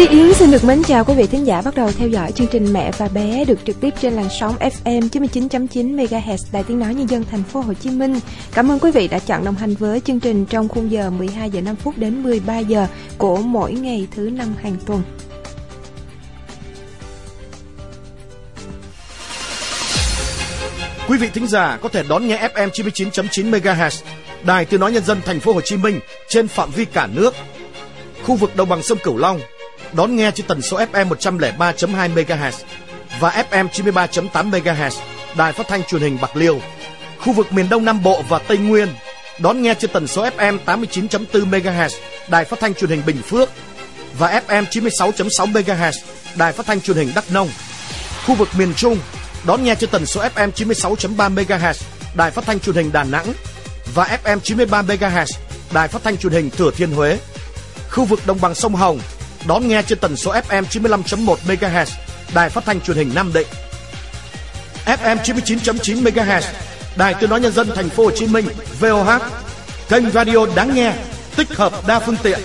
Phi Yến xin được mến chào quý vị thính giả bắt đầu theo dõi chương trình Mẹ và bé được trực tiếp trên làn sóng FM 99.9 MHz Đài Tiếng nói nhân dân thành phố Hồ Chí Minh. Cảm ơn quý vị đã chọn đồng hành với chương trình trong khung giờ 12 giờ 5 phút đến 13 giờ của mỗi ngày thứ năm hàng tuần. Quý vị thính giả có thể đón nghe FM 99.9 MHz Đài Tiếng nói nhân dân thành phố Hồ Chí Minh trên phạm vi cả nước. Khu vực đồng bằng sông Cửu Long đón nghe trên tần số FM 103.2 MHz và FM 93.8 MHz Đài Phát thanh Truyền hình Bạc Liêu. Khu vực miền Đông Nam Bộ và Tây Nguyên, đón nghe trên tần số FM 89.4 MHz Đài Phát thanh Truyền hình Bình Phước và FM 96.6 MHz Đài Phát thanh Truyền hình Đắk Nông. Khu vực miền Trung, đón nghe trên tần số FM 96.3 MHz Đài Phát thanh Truyền hình Đà Nẵng và FM 93 MHz Đài Phát thanh Truyền hình Thừa Thiên Huế. Khu vực đồng bằng sông Hồng đón nghe trên tần số FM 95.1 MHz Đài Phát thanh Truyền hình Nam Định. FM 99.9 MHz Đài Tiếng nói nhân dân thành phố Hồ Chí Minh VOH. Kênh radio đáng nghe, tích hợp đa phương tiện.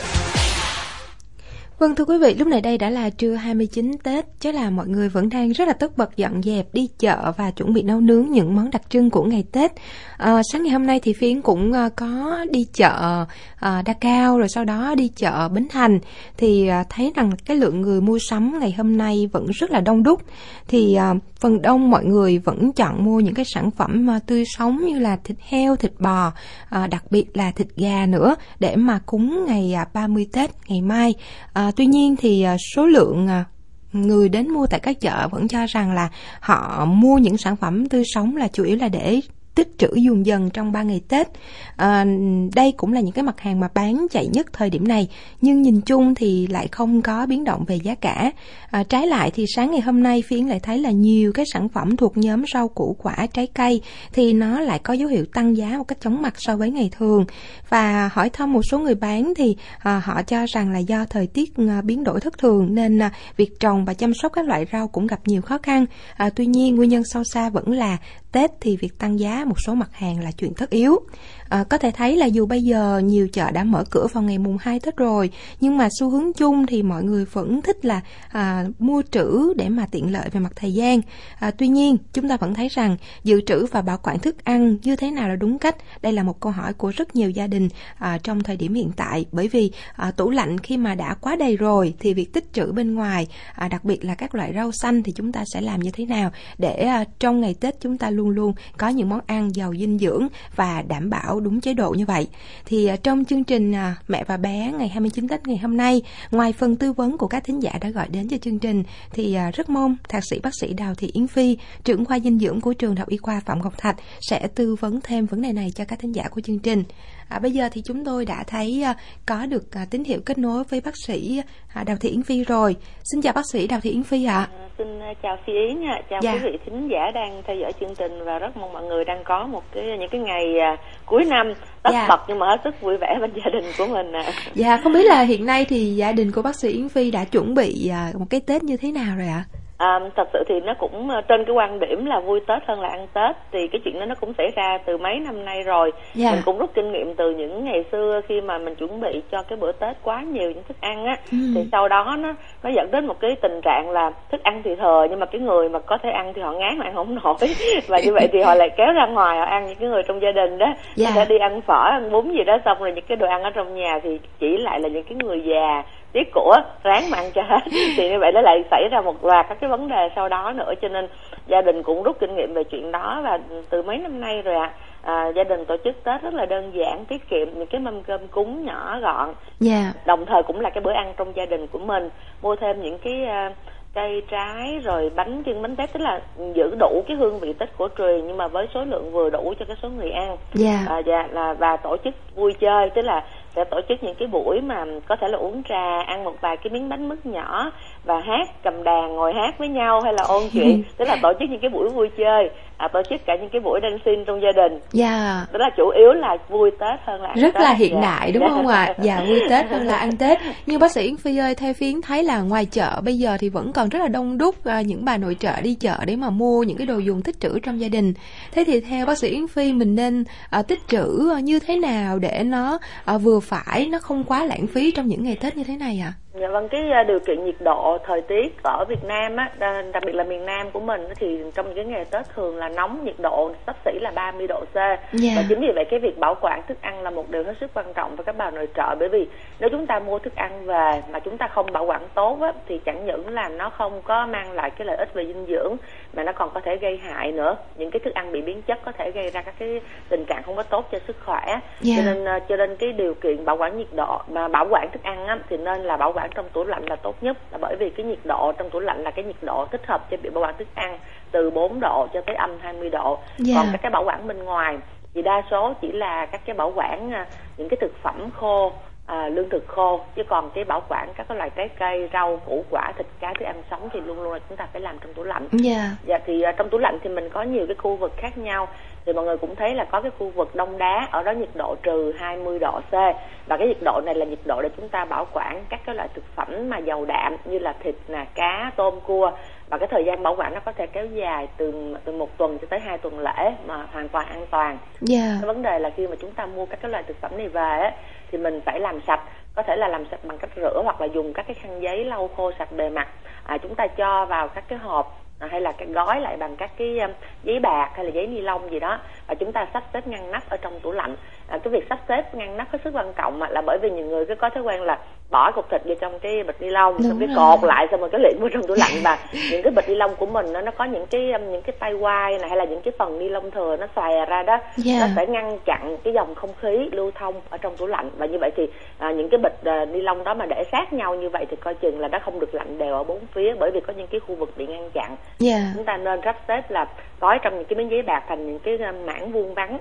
Vâng thưa quý vị, lúc này đây đã là trưa 29 Tết, chắc là mọi người vẫn đang rất là tất bật dọn dẹp, đi chợ và chuẩn bị nấu nướng những món đặc trưng của ngày Tết. À, sáng ngày hôm nay thì Phiến cũng ờ, có đi chợ uh, Đa Cao rồi sau đó đi chợ Bến Thành thì uh, thấy rằng cái lượng người mua sắm ngày hôm nay vẫn rất là đông đúc. Thì uh, phần đông mọi người vẫn chọn mua những cái sản phẩm uh, tươi sống như là thịt heo, thịt bò, uh, đặc biệt là thịt gà nữa để mà cúng ngày uh, 30 Tết ngày mai. Uh, tuy nhiên thì số lượng người đến mua tại các chợ vẫn cho rằng là họ mua những sản phẩm tươi sống là chủ yếu là để tích trữ dùng dần trong 3 ngày Tết. À, đây cũng là những cái mặt hàng mà bán chạy nhất thời điểm này, nhưng nhìn chung thì lại không có biến động về giá cả. À, trái lại thì sáng ngày hôm nay Phiến lại thấy là nhiều cái sản phẩm thuộc nhóm rau củ quả trái cây thì nó lại có dấu hiệu tăng giá một cách chóng mặt so với ngày thường. Và hỏi thăm một số người bán thì à, họ cho rằng là do thời tiết à, biến đổi thất thường nên à, việc trồng và chăm sóc các loại rau cũng gặp nhiều khó khăn. À, tuy nhiên nguyên nhân sâu xa vẫn là Tết thì việc tăng giá một số mặt hàng là chuyện tất yếu. À, có thể thấy là dù bây giờ nhiều chợ đã mở cửa vào ngày mùng 2 Tết rồi, nhưng mà xu hướng chung thì mọi người vẫn thích là à, mua trữ để mà tiện lợi về mặt thời gian. À, tuy nhiên, chúng ta vẫn thấy rằng dự trữ và bảo quản thức ăn như thế nào là đúng cách. Đây là một câu hỏi của rất nhiều gia đình à, trong thời điểm hiện tại, bởi vì à, tủ lạnh khi mà đã quá đầy rồi thì việc tích trữ bên ngoài, à, đặc biệt là các loại rau xanh thì chúng ta sẽ làm như thế nào để à, trong ngày Tết chúng ta luôn luôn có những món ăn giàu dinh dưỡng và đảm bảo đúng chế độ như vậy. Thì à, trong chương trình à, Mẹ và bé ngày 29 Tết ngày hôm nay, ngoài phần tư vấn của các thính giả đã gọi đến cho chương trình thì à, rất mong thạc sĩ bác sĩ Đào Thị Yến Phi, trưởng khoa dinh dưỡng của trường Đại học Y khoa Phạm Ngọc Thạch sẽ tư vấn thêm vấn đề này cho các thính giả của chương trình. À, bây giờ thì chúng tôi đã thấy à, có được à, tín hiệu kết nối với bác sĩ à, Đào Thị Yến Phi rồi. Xin chào bác sĩ Đào Thị Yến Phi ạ. À, xin chào Phi Yến nha, chào Dạ. quý vị thính giả đang theo dõi chương trình và rất mong mọi người đang có một cái những cái ngày à, cuối năm tất Dạ. bật nhưng mà hết sức vui vẻ bên gia đình của mình à. Dạ, không biết là hiện nay thì gia đình của bác sĩ Yến Phi đã chuẩn bị à, một cái Tết như thế nào rồi ạ? À, thật sự thì nó cũng ờ, trên cái quan điểm là vui Tết hơn là ăn Tết thì cái chuyện đó nó cũng xảy ra từ mấy năm nay rồi Dạ. mình cũng rút kinh nghiệm từ những ngày xưa khi mà mình chuẩn bị cho cái bữa Tết quá nhiều những thức ăn á Ừ. thì sau đó nó nó dẫn đến một cái tình trạng là thức ăn thì thừa nhưng mà cái người mà có thể ăn thì họ ngán mà ăn không nổi và như vậy thì họ lại kéo ra ngoài họ ăn những cái người trong gia đình đó Dạ. có thể đi ăn phở ăn bún gì đó xong rồi những cái đồ ăn ở trong nhà thì chỉ lại là những cái người già tiếc của ráng mà ăn cho hết. Thì như vậy nó lại xảy ra một loạt các cái vấn đề sau đó nữa. Cho nên gia đình cũng rút kinh nghiệm về chuyện đó và từ mấy năm nay rồi ạ. À, gia đình tổ chức tết rất là đơn giản tiết kiệm những cái mâm cơm cúng nhỏ gọn. Dạ. đồng thời cũng là cái bữa ăn trong gia đình của mình. Mua thêm những cái à, cây trái rồi bánh chưng bánh tét tức là giữ đủ cái hương vị tết của truyền nhưng mà với số lượng vừa đủ cho cái số người ăn. Dạ. à, dạ là và tổ chức vui chơi tức là sẽ tổ chức những cái buổi mà có thể là uống trà ăn một vài cái miếng bánh mứt nhỏ và hát cầm đàn ngồi hát với nhau hay là ôn chuyện. Tức là tổ chức những cái buổi vui chơi à, tổ chức cả những cái buổi dancing trong gia đình Dạ. tức là chủ yếu là vui tết hơn là rất Tết. là hiện Dạ. đại đúng Dạ. không ạ? Dạ vui Tết hơn là ăn Tết. Nhưng bác sĩ Yến Phi ơi, theo Phiến thấy là ngoài chợ bây giờ thì vẫn còn rất là đông đúc à, những bà nội trợ đi chợ để mà mua những cái đồ dùng tích trữ trong gia đình. Thế thì theo bác sĩ Yến Phi mình nên à, tích trữ à, như thế nào để nó à, vừa phải, nó không quá lãng phí trong những ngày Tết như thế này ạ? Dạ vâng, cái à, điều kiện nhiệt độ thời tiết ở Việt Nam á, đặc biệt là miền Nam của mình thì trong những cái ngày Tết thường là nóng nhiệt độ sắp xỉ là 30 độ C. Yeah. Dạ. Và chính vì vậy cái việc bảo quản thức ăn là một điều hết sức quan trọng với các bà nội trợ bởi vì nếu chúng ta mua thức ăn về mà chúng ta không bảo quản tốt á, thì chẳng những là nó không có mang lại cái lợi ích về dinh dưỡng mà nó còn có thể gây hại nữa. Những cái thức ăn bị biến chất có thể gây ra các cái tình trạng không có tốt cho sức khỏe. Yeah. Cho dạ. nên à, cho nên cái điều kiện bảo quản nhiệt độ mà bảo quản thức ăn á, thì nên là bảo quản trong tủ lạnh là tốt nhất là bởi vì cái nhiệt độ trong tủ lạnh là cái nhiệt độ thích hợp cho việc bảo quản thức ăn từ 4 độ cho tới âm 20 độ yeah. Dạ. còn các cái bảo quản bên ngoài thì đa số chỉ là các cái bảo quản à, những cái thực phẩm khô à, lương thực khô chứ còn cái bảo quản các cái loại trái cây rau củ quả thịt cá thức ăn sống thì luôn luôn là chúng ta phải làm trong tủ lạnh dạ yeah. dạ thì uh, trong tủ lạnh thì mình có nhiều cái khu vực khác nhau thì mọi người cũng thấy là có cái khu vực đông đá ở đó nhiệt độ trừ 20 độ C và cái nhiệt độ này là nhiệt độ để chúng ta bảo quản các cái loại thực phẩm mà giàu đạm như là thịt nè cá tôm cua và cái thời gian bảo quản nó có thể kéo dài từ từ một tuần cho tới hai tuần lễ mà hoàn toàn an toàn. Yeah. Dạ. Cái vấn đề là khi mà chúng ta mua các cái loại thực phẩm này về á, thì mình phải làm sạch, có thể là làm sạch bằng cách rửa hoặc là dùng các cái khăn giấy lau khô sạch bề mặt. À, chúng ta cho vào các cái hộp hay là cái gói lại bằng các cái um, giấy bạc hay là giấy ni lông gì đó và chúng ta sắp xếp ngăn nắp ở trong tủ lạnh à, cái việc sắp xếp ngăn nắp hết sức quan trọng là bởi vì nhiều người cứ có thói quen là bỏ cục thịt vô trong cái bịch ni lông xong cái cột lại xong rồi cái liệm vô trong tủ lạnh và những cái bịch ni lông của mình nó nó có những cái um, những cái tay quai này hay là những cái phần ni lông thừa nó xòe ra đó yeah. Dạ. nó sẽ ngăn chặn cái dòng không khí lưu thông ở trong tủ lạnh và như vậy thì à, những cái bịch à, ni lông đó mà để sát nhau như vậy thì coi chừng là nó không được lạnh đều ở bốn phía bởi vì có những cái khu vực bị ngăn chặn yeah. Dạ. chúng ta nên sắp xếp là gói trong những cái miếng giấy bạc thành những cái um, mảng vuông vắn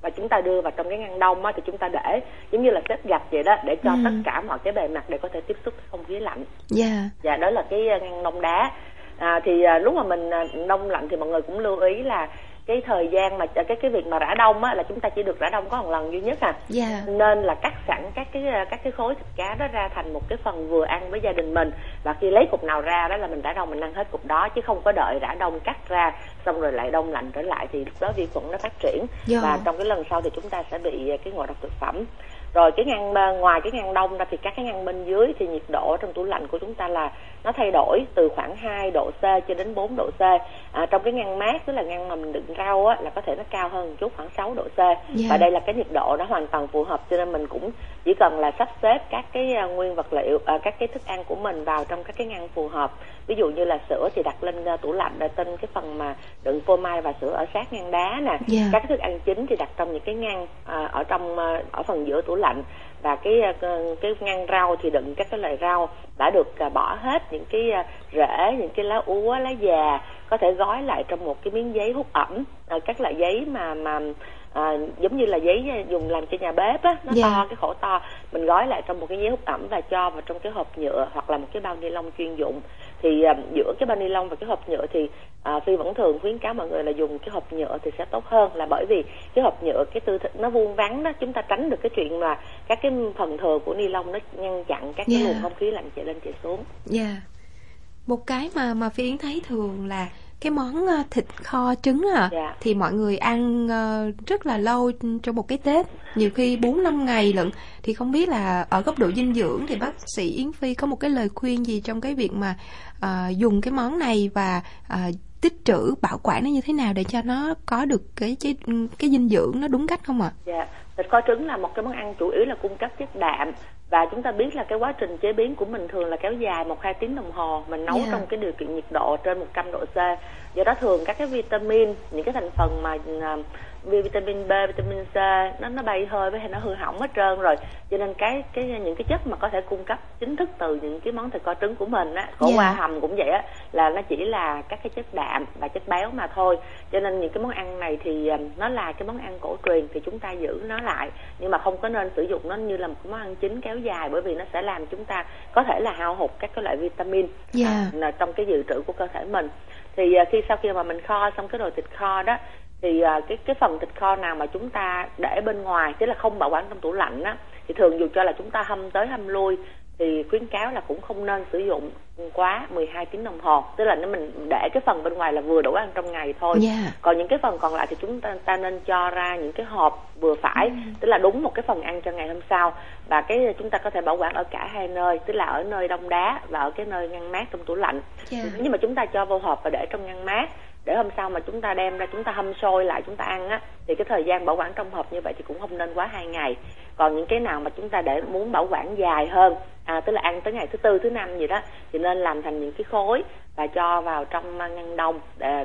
và chúng ta đưa vào trong cái ngăn đông á, thì chúng ta để giống như là xếp gạch vậy đó để cho ừ. tất cả mọi cái bề mặt để có thể tiếp xúc với không khí lạnh. Dạ. Yeah. Dạ đó là cái uh, ngăn đông đá. À, thì à, lúc mà mình đông lạnh thì mọi người cũng lưu ý là cái thời gian mà cái cái việc mà rã đông á là chúng ta chỉ được rã đông có một lần duy nhất à yeah. Dạ. nên là cắt sẵn các cái các cái khối thịt cá đó ra thành một cái phần vừa ăn với gia đình mình và khi lấy cục nào ra đó là mình rã đông mình ăn hết cục đó chứ không có đợi rã đông cắt ra xong rồi lại đông lạnh trở lại thì lúc đó vi khuẩn nó phát triển yeah. Dạ. và trong cái lần sau thì chúng ta sẽ bị cái ngộ độc thực phẩm rồi cái ngăn ngoài cái ngăn đông ra thì các cái ngăn bên dưới thì nhiệt độ trong tủ lạnh của chúng ta là nó thay đổi từ khoảng 2 độ C cho đến 4 độ C à, trong cái ngăn mát tức là ngăn mà mình đựng rau á là có thể nó cao hơn một chút khoảng 6 độ C yeah. Dạ. và đây là cái nhiệt độ nó hoàn toàn phù hợp cho nên mình cũng chỉ cần là sắp xếp các cái uh, nguyên vật liệu uh, các cái thức ăn của mình vào trong các cái ngăn phù hợp ví dụ như là sữa thì đặt lên uh, tủ lạnh để tên cái phần mà đựng phô mai và sữa ở sát ngăn đá nè yeah. Dạ. các cái thức ăn chính thì đặt trong những cái ngăn uh, ở trong uh, ở phần giữa tủ lạnh và cái ờ, cái ngăn rau thì đựng các cái loại rau đã được ờ, bỏ hết những cái ờ, rễ những cái lá úa lá già có thể gói lại trong một cái miếng giấy hút ẩm các loại giấy mà mà à, giống như là giấy dùng làm cho nhà bếp á nó yeah. Dạ. to cái khổ to mình gói lại trong một cái giấy hút ẩm và cho vào trong cái hộp nhựa hoặc là một cái bao ni lông chuyên dụng thì à, giữa cái bao ni lông và cái hộp nhựa thì à, phi vẫn thường khuyến cáo mọi người là dùng cái hộp nhựa thì sẽ tốt hơn là bởi vì cái hộp nhựa cái tư thế nó vuông vắn đó chúng ta tránh được cái chuyện là các cái phần thừa của ni lông nó ngăn chặn các yeah. cái luồng không khí lạnh chạy lên chạy xuống. Dạ. Yeah. Một cái mà mà phi yến thấy thường là cái món ờ, thịt kho trứng à dạ. thì mọi người ăn ờ, rất là lâu trong một cái tết nhiều khi bốn năm ngày lận thì không biết là ở góc độ dinh dưỡng thì bác sĩ yến phi có một cái lời khuyên gì trong cái việc mà uh, dùng cái món này và uh, tích trữ bảo quản nó như thế nào để cho nó có được cái cái cái dinh dưỡng nó đúng cách không ạ? Dạ, thịt kho trứng là một cái món ăn chủ yếu là cung cấp chất đạm và chúng ta biết là cái quá trình chế biến của mình thường là kéo dài một hai tiếng đồng hồ mình nấu yeah. Dạ. trong cái điều kiện nhiệt độ trên 100 độ C do đó thường các cái vitamin những cái thành phần mà uh, vitamin B, vitamin C nó nó bay hơi với hay nó hư hỏng hết trơn rồi cho nên cái cái những cái chất mà có thể cung cấp chính thức từ những cái món thịt kho trứng của mình á khổ yeah. qua hầm cũng vậy á là nó chỉ là các cái chất đạm và chất béo mà thôi cho nên những cái món ăn này thì nó là cái món ăn cổ truyền thì chúng ta giữ nó lại nhưng mà không có nên sử dụng nó như là một cái món ăn chính kéo dài bởi vì nó sẽ làm chúng ta có thể là hao hụt các cái loại vitamin yeah. à, trong cái dự trữ của cơ thể mình thì à, khi sau khi mà mình kho xong cái đồ thịt kho đó thì à, cái cái phần thịt kho nào mà chúng ta để bên ngoài tức là không bảo quản trong tủ lạnh á thì thường dù cho là chúng ta hâm tới hâm lui thì khuyến cáo là cũng không nên sử dụng quá 12 tiếng đồng hồ tức là nếu mình để cái phần bên ngoài là vừa đủ ăn trong ngày thôi yeah. còn những cái phần còn lại thì chúng ta, ta nên cho ra những cái hộp vừa phải ừ. tức là đúng một cái phần ăn cho ngày hôm sau và cái chúng ta có thể bảo quản ở cả hai nơi tức là ở nơi đông đá và ở cái nơi ngăn mát trong tủ lạnh yeah. nhưng mà chúng ta cho vô hộp và để trong ngăn mát để hôm sau mà chúng ta đem ra chúng ta hâm sôi lại chúng ta ăn á thì cái thời gian bảo quản trong hộp như vậy thì cũng không nên quá hai ngày. Còn những cái nào mà chúng ta để muốn bảo quản dài hơn à, tức là ăn tới ngày thứ tư thứ năm gì đó thì nên làm thành những cái khối và cho vào trong ngăn đông. Để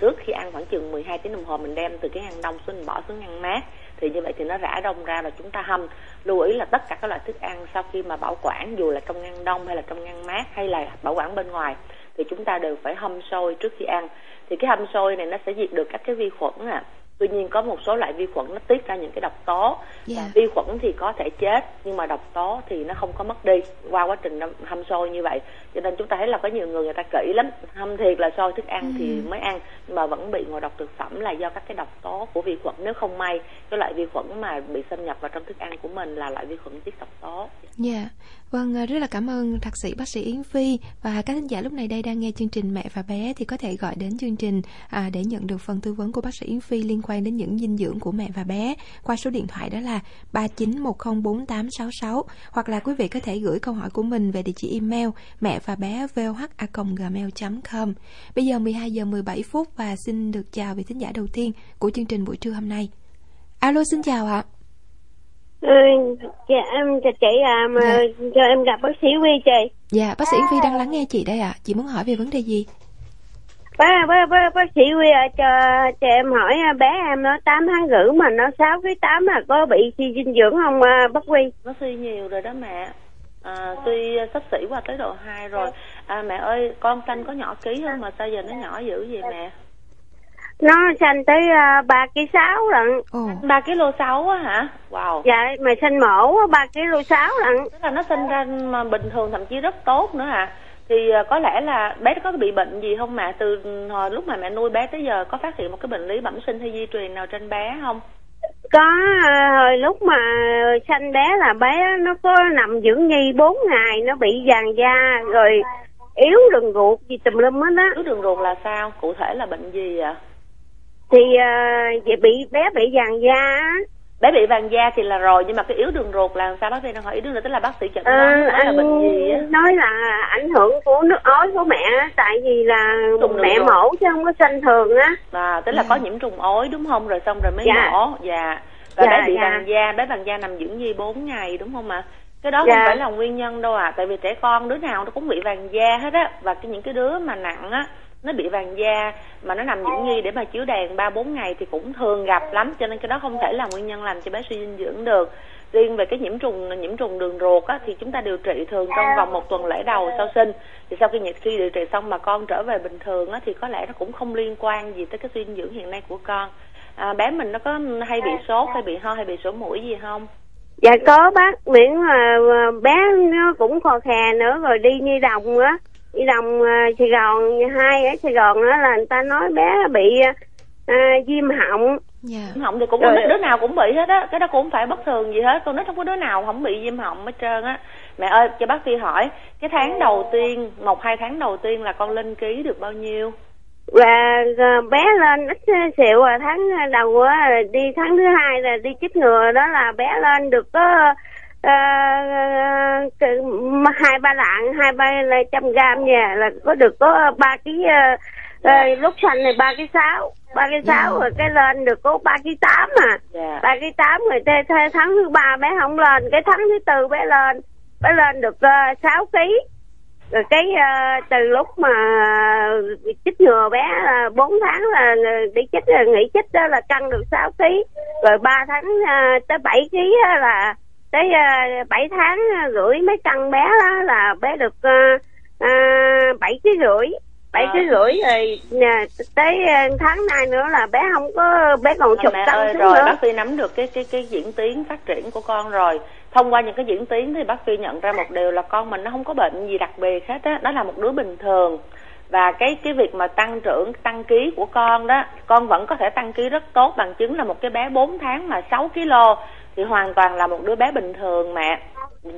trước khi ăn khoảng chừng 12 tiếng đồng hồ mình đem từ cái ngăn đông xuống mình bỏ xuống ngăn mát. Thì như vậy thì nó rã đông ra và chúng ta hâm. Lưu ý là tất cả các loại thức ăn sau khi mà bảo quản dù là trong ngăn đông hay là trong ngăn mát hay là bảo quản bên ngoài thì chúng ta đều phải hâm sôi trước khi ăn thì cái hâm sôi này nó sẽ diệt được các cái vi khuẩn à tuy nhiên có một số loại vi khuẩn nó tiết ra những cái độc tố yeah. và dạ. vi khuẩn thì có thể chết nhưng mà độc tố thì nó không có mất đi qua quá trình hâm sôi như vậy cho nên chúng ta thấy là có nhiều người người ta kỹ lắm hâm thiệt là sôi thức ăn mm. thì mới ăn nhưng mà vẫn bị ngộ độc thực phẩm là do các cái độc tố của vi khuẩn nếu không may cái loại vi khuẩn mà bị xâm nhập vào trong thức ăn của mình là loại vi khuẩn tiết độc tố dạ yeah. vâng rất là cảm ơn thạc sĩ bác sĩ Yến Phi và các thính giả lúc này đây đang nghe chương trình mẹ và bé thì có thể gọi đến chương trình à, để nhận được phần tư vấn của bác sĩ Yến Phi liên quan đến những dinh dưỡng của mẹ và bé qua số điện thoại đó là 39104866 hoặc là quý vị có thể gửi câu hỏi của mình về địa chỉ email mẹ và bé voha@gmail.com. Bây giờ 12 giờ 17 phút và xin được chào vị thính giả đầu tiên của chương trình buổi trưa hôm nay. Alo xin chào ạ. Ừ, dạ em chào chị à mà dạ. cho em gặp bác sĩ Huy chị. Dạ, bác sĩ Huy đang lắng nghe chị đây ạ. À. Chị muốn hỏi về vấn đề gì? Bác bác bác, bác sĩ Huy à, cho cho em hỏi à, bé em nó 8 tháng rưỡi mà nó 6 cái 8 là có bị suy dinh dưỡng không à, bác Huy? Nó suy nhiều rồi đó mẹ. À, suy sắp xỉ qua tới độ 2 rồi. À, mẹ ơi, con xanh có nhỏ ký không mà sao giờ nó nhỏ dữ vậy mẹ? Nó xanh tới ba ký sáu lận. Ba ký lô sáu á hả? Wow. Dạ, mà xanh mổ ba ký lô sáu lận. Tức là nó sinh ra mà bình thường thậm chí rất tốt nữa à thì à, có lẽ là bé có bị bệnh gì không mẹ? Từ hồi lúc mà mẹ nuôi bé tới giờ có phát hiện một cái bệnh lý bẩm sinh hay di truyền nào trên bé không? Có à, hồi lúc mà sanh bé là bé nó có nằm dưỡng nhi 4 ngày nó bị vàng da rồi yếu đường ruột gì tùm lum hết á. Yếu đường ruột là sao? Cụ thể là bệnh gì ạ thì uh, bị bé bị vàng da bé bị vàng da thì là rồi nhưng mà cái yếu đường ruột là sao bác sĩ đang hỏi yếu đường ruột tức là bác sĩ chẩn đoán à, là bệnh gì á. nói là ảnh hưởng của nước ối của mẹ tại vì là trùng mẹ mổ chứ không có sanh thường á. À tức là có nhiễm trùng ối đúng không? Rồi xong rồi mới dạ. mổ. Dạ. Và dạ, bé bị dạ. vàng da bé vàng da nằm dưỡng nhi 4 ngày đúng không ạ? Cái đó dạ. không phải là nguyên nhân đâu à tại vì trẻ con đứa nào nó cũng bị vàng da hết á. Và cái những cái đứa mà nặng á nó bị vàng da mà nó nằm dưỡng nghi để mà chiếu đèn ba bốn ngày thì cũng thường gặp lắm cho nên cái đó không thể là nguyên nhân làm cho bé suy dinh dưỡng được. Riêng về cái nhiễm trùng nhiễm trùng đường ruột á, thì chúng ta điều trị thường trong vòng một tuần lễ đầu sau sinh. Thì sau khi khi điều trị xong mà con trở về bình thường á, thì có lẽ nó cũng không liên quan gì tới cái suy dinh dưỡng hiện nay của con. À, bé mình nó có hay bị sốt hay bị ho hay bị sổ mũi gì không? Dạ có bác miễn mà à, bé nó cũng khò khè nữa rồi đi như đồng á đi đồng uh, Sài Gòn hai ở Sài Gòn đó là người ta nói bé bị uh, viêm họng yeah. Dạ. viêm họng thì cũng không đứa nào cũng bị hết á cái đó cũng không phải bất thường gì hết con nít không có đứa nào không bị viêm họng hết trơn á mẹ ơi cho bác phi hỏi cái tháng đầu tiên một hai tháng đầu tiên là con lên ký được bao nhiêu và bé lên ít xịu à tháng đầu á đi tháng thứ hai là đi chích ngừa đó là bé lên được có uh, hai ba lạng hai ba trăm gram nha là có được có ba ký uh, uh, lúc xanh này ba ký sáu ba ký sáu rồi cái lên được có ba ký tám à. Dạ. ba ký tám rồi thế, thế tháng thứ ba bé không lên cái tháng thứ tư bé lên bé lên được sáu uh, ký. Rồi cái uh, từ lúc mà chích ngừa bé uh, 4 tháng là đi chích nghỉ chích đó là cân được 6 ký. Rồi 3 tháng uh, tới 7 ký là tới uh, 7 tháng rưỡi mấy cân bé đó là bé được uh, uh, 7 ký rưỡi. Bảy ký rưỡi rồi nè tới tháng này nữa là bé không có bé còn chục cân ơi, rồi nữa. bác phi nắm được cái cái cái diễn tiến phát triển của con rồi. Thông qua những cái diễn tiến thì bác phi nhận ra một điều là con mình nó không có bệnh gì đặc biệt hết á. Đó. đó là một đứa bình thường. Và cái cái việc mà tăng trưởng tăng ký của con đó con vẫn có thể tăng ký rất tốt bằng chứng là một cái bé 4 tháng mà 6 kg thì hoàn toàn là một đứa bé bình thường mẹ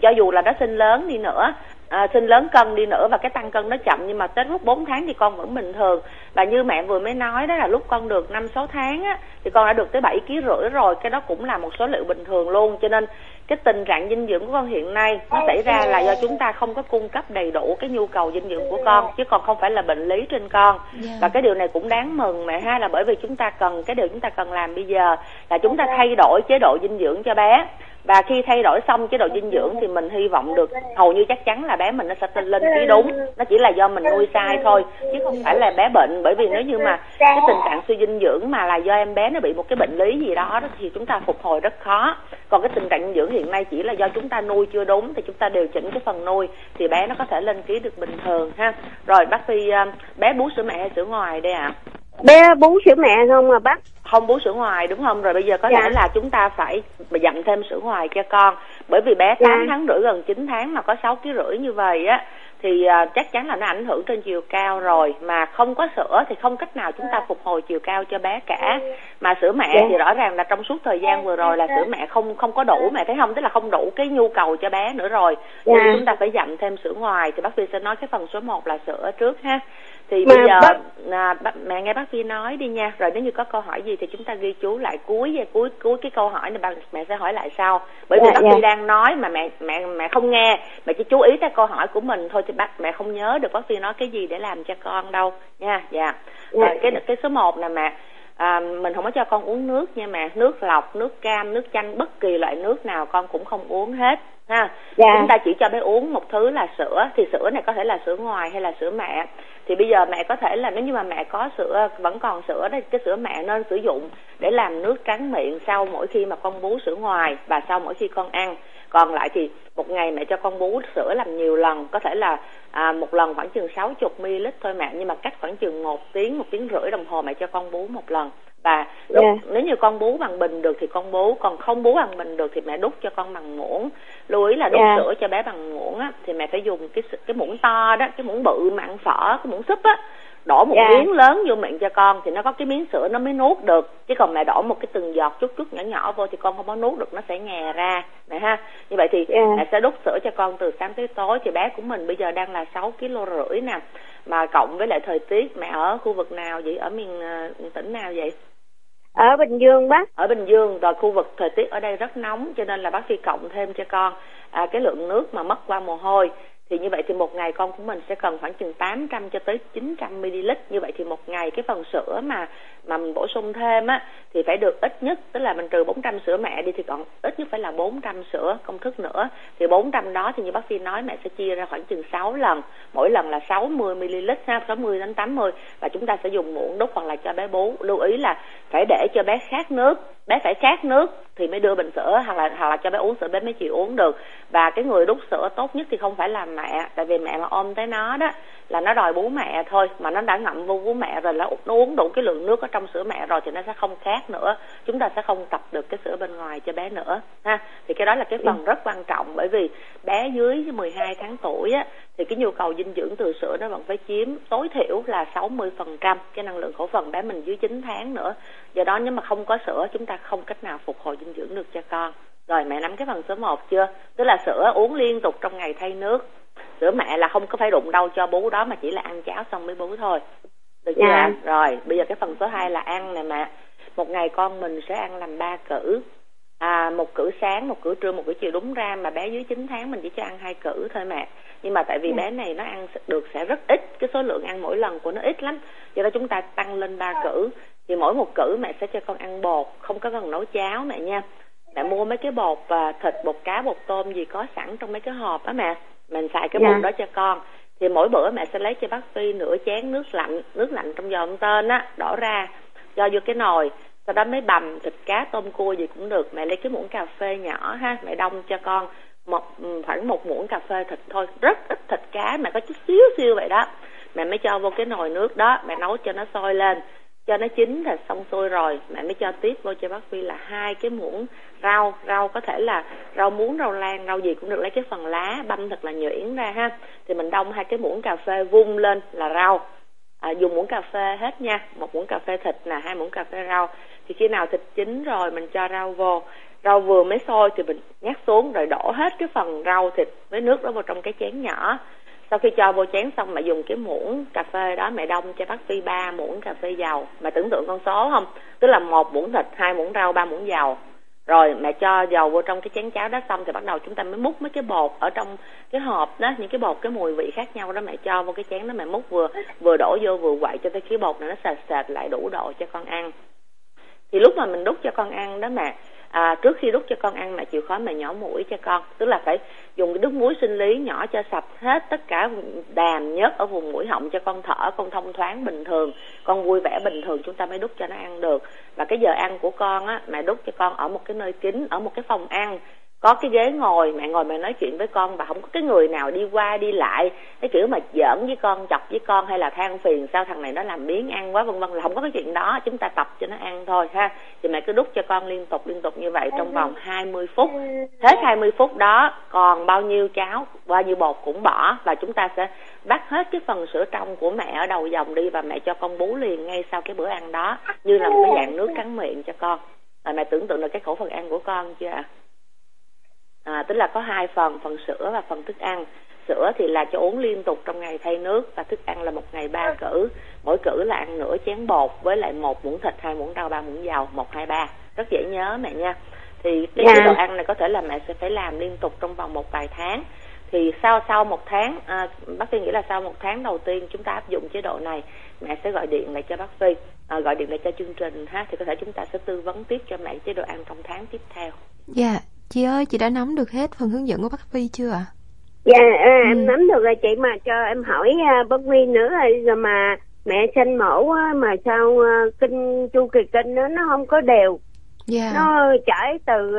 cho dù là nó sinh lớn đi nữa à, sinh lớn cân đi nữa và cái tăng cân nó chậm nhưng mà tới lúc 4 tháng thì con vẫn bình thường. Và như mẹ vừa mới nói đó là lúc con được năm sáu tháng á thì con đã được tới bảy ký rưỡi rồi cái đó cũng là một số liệu bình thường luôn. Cho nên cái tình trạng dinh dưỡng của con hiện nay nó xảy ra là do chúng ta không có cung cấp đầy đủ cái nhu cầu dinh dưỡng của con chứ còn không phải là bệnh lý trên con. Dạ. và cái điều này cũng đáng mừng mẹ ha là bởi vì chúng ta cần cái điều chúng ta cần làm bây giờ là chúng ta thay đổi chế độ dinh dưỡng cho bé và khi thay đổi xong chế độ dinh dưỡng thì mình hy vọng được hầu như chắc chắn là bé mình nó sẽ lên lên đúng. Nó chỉ là do mình nuôi sai thôi chứ không phải là bé bệnh. Bởi vì nếu như mà cái tình trạng suy dinh dưỡng mà là do em bé nó bị một cái bệnh lý gì đó, thì chúng ta phục hồi rất khó. Còn cái tình trạng dinh dưỡng hiện nay chỉ là do chúng ta nuôi chưa đúng thì chúng ta điều chỉnh cái phần nuôi thì bé nó có thể lên ký được bình thường ha. Rồi bác phi ờ, bé bú sữa mẹ hay sữa ngoài đây ạ? Bé bú sữa mẹ không à bác? Không bú sữa ngoài đúng không? Rồi bây giờ có Dạ. lẽ là chúng ta phải dặn thêm sữa ngoài cho con. Bởi vì bé 8 Dạ. tháng rưỡi gần 9 tháng mà có 6 ký rưỡi như vậy á thì à, chắc chắn là nó ảnh hưởng trên chiều cao rồi. Mà không có sữa thì không cách nào chúng ta phục hồi chiều cao cho bé cả. Mà sữa mẹ Dạ. thì rõ ràng là trong suốt thời gian vừa rồi là sữa mẹ không không có đủ mẹ thấy không? Tức là không đủ cái nhu cầu cho bé nữa rồi. Dạ. nên chúng ta phải dặn thêm sữa ngoài. Thì bác Phi sẽ nói cái phần số 1 là sữa trước ha thì Mà bây giờ bác- à, bác, mẹ nghe bác Phi nói đi nha. Rồi nếu như có câu hỏi gì thì chúng ta ghi chú lại cuối và cuối cuối cái câu hỏi này. Bà mẹ sẽ hỏi lại sau. Bởi vì Dạ, bác dạ. Phi đang nói mà mẹ mẹ mẹ không nghe. Mẹ chỉ chú ý tới câu hỏi của mình thôi thì bác mẹ không nhớ được bác Phi nói cái gì để làm cho con đâu nha. Dạ. Dạ. rồi cái cái số 1 nè mẹ à, mình không có cho con uống nước nha mẹ. Nước lọc nước cam nước chanh bất kỳ loại nước nào con cũng không uống hết ha. Dạ. chúng ta chỉ cho bé uống một thứ là sữa thì sữa này có thể là sữa ngoài hay là sữa mẹ. Thì bây giờ mẹ có thể là nếu như mà mẹ có sữa vẫn còn sữa đấy cái sữa mẹ nên sử dụng để làm nước tráng miệng sau mỗi khi mà con bú sữa ngoài và sau mỗi khi con ăn còn lại thì một ngày mẹ cho con bú sữa làm nhiều lần có thể là à, một lần khoảng chừng 60 ml thôi mẹ nhưng mà cách khoảng chừng một tiếng một tiếng rưỡi đồng hồ mẹ cho con bú một lần và lúc, Dạ. nếu như con bú bằng bình được thì con bú còn không bú bằng bình được thì mẹ đút cho con bằng muỗng lưu ý là đút Dạ. sữa cho bé bằng muỗng á thì mẹ phải dùng cái cái muỗng to đó cái muỗng bự mà ăn phở cái muỗng súp á đổ một Dạ. miếng lớn vô miệng cho con thì nó có cái miếng sữa nó mới nuốt được. Chứ còn mẹ đổ một cái từng giọt chút chút nhỏ nhỏ vô thì con không có nuốt được nó sẽ nhè ra. Mẹ ha. Như vậy thì Dạ. mẹ sẽ đút sữa cho con từ sáng tới tối. Thì bé của mình bây giờ đang là 6 kg rưỡi nè. Mà cộng với lại thời tiết mẹ ở khu vực nào vậy? Ở miền ờ, tỉnh nào vậy? Ở bình dương bác. Ở Bình Dương. Rồi khu vực thời tiết ở đây rất nóng cho nên là bác Phi cộng thêm cho con. À, cái lượng nước mà mất qua mồ hôi thì như vậy thì một ngày con của mình sẽ cần khoảng chừng 800 cho tới 900 ml như vậy thì một ngày cái phần sữa mà mà mình bổ sung thêm á, thì phải được ít nhất, tức là mình trừ 400 sữa mẹ đi thì còn ít nhất phải là 400 sữa công thức nữa. Thì 400 đó thì như bác Phi nói, mẹ sẽ chia ra khoảng chừng 6 lần. Mỗi lần là 60 ml ha 60 đến 80 và chúng ta sẽ dùng muỗng đút hoặc là cho bé bú. Lưu ý là phải để cho bé khát nước. Bé phải khát nước thì mới đưa bình sữa hoặc là hoặc là cho bé uống sữa bé mới chịu uống được. Và cái người đút sữa tốt nhất thì không phải là mẹ, tại vì mẹ mà ôm tới nó đó là nó đòi bú mẹ thôi mà nó đã ngậm vô bú mẹ rồi là nó uống đủ cái lượng nước ở trong sữa mẹ rồi thì nó sẽ không khát nữa. Chúng ta sẽ không tập được cái sữa bên ngoài cho bé nữa ha. Thì cái đó là cái phần rất quan trọng bởi vì bé dưới 12 tháng tuổi á thì cái nhu cầu dinh dưỡng từ sữa nó vẫn phải chiếm tối thiểu là 60% cái năng lượng khẩu phần bé mình dưới 9 tháng nữa. Do đó nếu mà không có sữa chúng ta không cách nào phục hồi dinh dưỡng được cho con. Rồi mẹ nắm cái phần số 1 chưa? Tức là sữa uống liên tục trong ngày thay nước sữa mẹ là không có phải đụng đâu cho bú đó mà chỉ là ăn cháo xong mới bú thôi. Được chưa? Dạ. ạ? rồi bây giờ cái phần số 2 là ăn nè mẹ. Một ngày con mình sẽ ăn làm ba cử. À, một cử sáng một cử trưa một cử chiều. Đúng ra mà bé dưới 9 tháng mình chỉ cho ăn hai cử thôi mẹ. Nhưng mà tại vì bé này nó ăn được sẽ rất ít. Cái số lượng ăn mỗi lần của nó ít lắm. Do đó chúng ta tăng lên ba cử. Thì mỗi một cử mẹ sẽ cho con ăn bột không có cần nấu cháo mẹ nha. Mẹ mua mấy cái bột à, thịt bột cá bột tôm gì có sẵn trong mấy cái hộp á mẹ mình xài cái Dạ. bột đó cho con. Thì mỗi bữa mẹ sẽ lấy cho bác phi nửa chén nước lạnh nước lạnh trong giò tên á đổ ra cho vô cái nồi. Sau đó mới bằm thịt cá tôm cua gì cũng được. Mẹ lấy cái muỗng cà phê nhỏ ha mẹ đông cho con một ừ, khoảng một muỗng cà phê thịt thôi. Rất ít thịt cá mẹ có chút xíu xíu vậy đó. Mẹ mới cho vô cái nồi nước đó mẹ nấu cho nó sôi lên cho nó chín là xong xuôi rồi. Mẹ mới cho tiếp vô cho bác Huy là hai cái muỗng rau. Rau có thể là rau muống rau lan rau gì cũng được lấy cái phần lá băm thật là nhuyễn ra ha. Thì mình đông hai cái muỗng cà phê vung lên là rau. À, dùng muỗng cà phê hết nha. Một muỗng cà phê thịt là hai muỗng cà phê rau. Thì khi nào thịt chín rồi mình cho rau vô. Rau vừa mới sôi thì mình nhắc xuống rồi đổ hết cái phần rau thịt với nước đó vào trong cái chén nhỏ sau khi cho vô chén xong mẹ dùng cái muỗng cà phê đó, mẹ đông cho bác phi ba muỗng cà phê dầu. Mẹ tưởng tượng con số không? Tức là một muỗng thịt, hai muỗng rau, ba muỗng dầu. Rồi mẹ cho dầu vô trong cái chén cháo đó xong thì bắt đầu chúng ta mới múc mấy cái bột ở trong cái hộp đó, những cái bột, cái mùi vị khác nhau đó mẹ cho vô cái chén đó mẹ múc vừa vừa đổ vô vừa quậy cho tới cái bột này nó sệt sệt lại đủ độ cho con ăn. Thì lúc mà mình đút cho con ăn đó mẹ à, trước khi đút cho con ăn mẹ chịu khó mẹ nhỏ mũi cho con. Tức là phải dùng cái nước muối sinh lý nhỏ cho sạch hết tất cả đàm nhớt ở vùng mũi họng cho con thở con thông thoáng bình thường. Con vui vẻ bình thường chúng ta mới đút cho nó ăn được. Và cái giờ ăn của con á mẹ đút cho con ở một cái nơi kín ở một cái phòng ăn có cái ghế ngồi mẹ ngồi mẹ nói chuyện với con và không có cái người nào đi qua đi lại. Cái kiểu mà giỡn với con chọc với con hay là than phiền sao thằng này nó làm biến ăn quá vân vân là không có cái chuyện đó. Chúng ta tập cho nó ăn thôi ha. Thì mẹ cứ đút cho con liên tục liên tục như vậy trong vòng 20 phút. hết 20 phút đó còn bao nhiêu cháo bao nhiêu bột cũng bỏ và chúng ta sẽ bắt hết cái phần sữa trong của mẹ ở đầu dòng đi và mẹ cho con bú liền ngay sau cái bữa ăn đó như là một cái dạng nước cắn miệng cho con. Và mẹ tưởng tượng được cái khẩu phần ăn của con chưa ạ? à, tức là có hai phần phần sữa và phần thức ăn. Sữa thì là cho uống liên tục trong ngày thay nước và thức ăn là một ngày ba cử. Mỗi cử là ăn nửa chén bột với lại một muỗng thịt hai muỗng rau ba muỗng dầu một hai ba. Rất dễ nhớ mẹ nha. Thì cái chế độ ăn này có thể là mẹ sẽ phải làm liên tục trong vòng một vài tháng. Thì sau sau một tháng à, bác sĩ nghĩ là sau một tháng đầu tiên chúng ta áp dụng chế độ này mẹ sẽ gọi điện lại cho bác sĩ à, gọi điện lại cho chương trình ha thì có thể chúng ta sẽ tư vấn tiếp cho mẹ chế độ ăn trong tháng tiếp theo. Dạ. yeah. Chị ơi, chị đã nắm được hết phần hướng dẫn của bác Phi chưa ạ? Dạ, à, em ừ. nắm được rồi chị mà cho em hỏi uh, bác Phi nữa rồi mà mẹ sinh mổ á, mà sao uh, kinh chu kỳ kinh nó nó không có đều. Yeah. Nó trải từ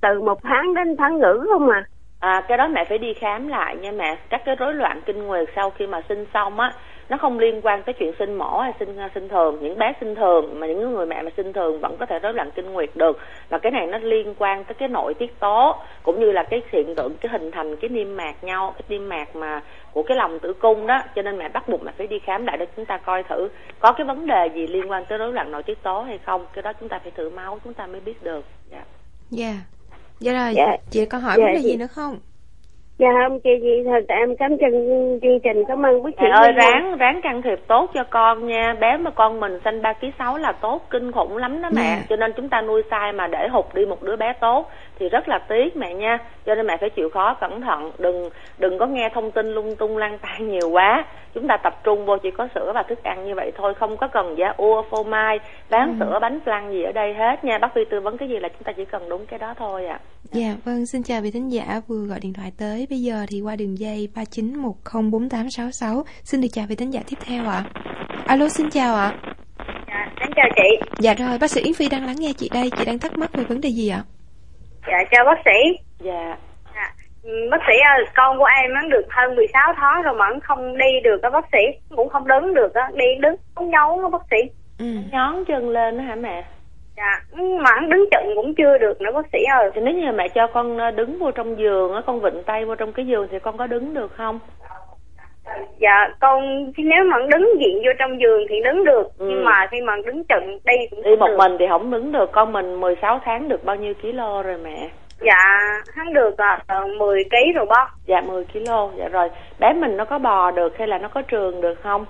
từ một tháng đến tháng ngữ không à. À, cái đó mẹ phải đi khám lại nha mẹ. Các cái rối loạn kinh nguyệt sau khi mà sinh xong á, nó không liên quan tới chuyện sinh mổ hay sinh sinh thường. Những bé sinh thường mà những người mẹ mà sinh thường vẫn có thể rối loạn kinh nguyệt được. Và cái này nó liên quan tới cái nội tiết tố cũng như là cái hiện tượng cái hình thành cái niêm mạc nhau cái niêm mạc mà của cái lòng tử cung đó. Cho nên mẹ bắt buộc mẹ phải đi khám lại để chúng ta coi thử có cái vấn đề gì liên quan tới rối loạn nội tiết tố hay không. Cái đó chúng ta phải thử máu chúng ta mới biết được. Dạ. Yeah. dạ. Yeah. dạ rồi. Yeah. chị có hỏi yeah, vấn đề gì nữa không dạ không chị gì thật em cảm ơn chương trình cảm ơn quý chị ơi ráng ráng can thiệp tốt cho con nha bé mà con mình xanh ba ký sáu là tốt kinh khủng lắm đó mẹ yeah. Dạ. cho nên chúng ta nuôi sai mà để hụt đi một đứa bé tốt thì rất là tiếc mẹ nha. Cho nên mẹ phải chịu khó cẩn thận. Đừng đừng có nghe thông tin lung tung lang tan nhiều quá. Chúng ta tập trung vô chỉ có sữa và thức ăn như vậy thôi. Không có cần giá ua phô mai bán ừ. sữa bánh flan gì ở đây hết nha. Bác phi tư vấn cái gì là chúng ta chỉ cần đúng cái đó thôi ạ. À. dạ vâng. Xin chào vị thính giả vừa gọi điện thoại tới. Bây giờ thì qua đường dây ba chín một không bốn tám sáu sáu. Xin được chào vị thính giả tiếp theo ạ. À. alo xin chào ạ. Dạ xin chào chị. Dạ rồi bác sĩ yến phi đang lắng nghe chị đây. Chị đang thắc mắc về vấn đề gì ạ dạ chào bác sĩ. Dạ. Ừ, bác sĩ ơi con của em nó được hơn 16 tháng rồi mà nó không đi được đó bác sĩ. Cũng không đứng được á đi đứng không nhón đó bác sĩ. Ừ. nhón chân lên đó hả mẹ? Dạ mà hắn đứng chận cũng chưa được nữa bác sĩ ơi. Thì nếu như mẹ cho con ờ, đứng vô trong giường á con vịnh tay vô trong cái giường thì con có đứng được không dạ con nếu mà đứng diện vô trong giường thì đứng được ừ. nhưng mà khi mà đứng chận đi cũng đi một được. mình thì không đứng được con mình 16 tháng được bao nhiêu kilo rồi mẹ Dạ, hắn được à, 10 kg rồi bác. Dạ 10 kg, dạ rồi. Bé mình nó có bò được hay là nó có trường được không?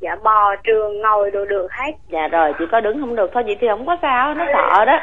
Dạ bò trường ngồi đồ được hết. Dạ rồi, chỉ có đứng không được thôi vậy thì không có sao, nó sợ đó.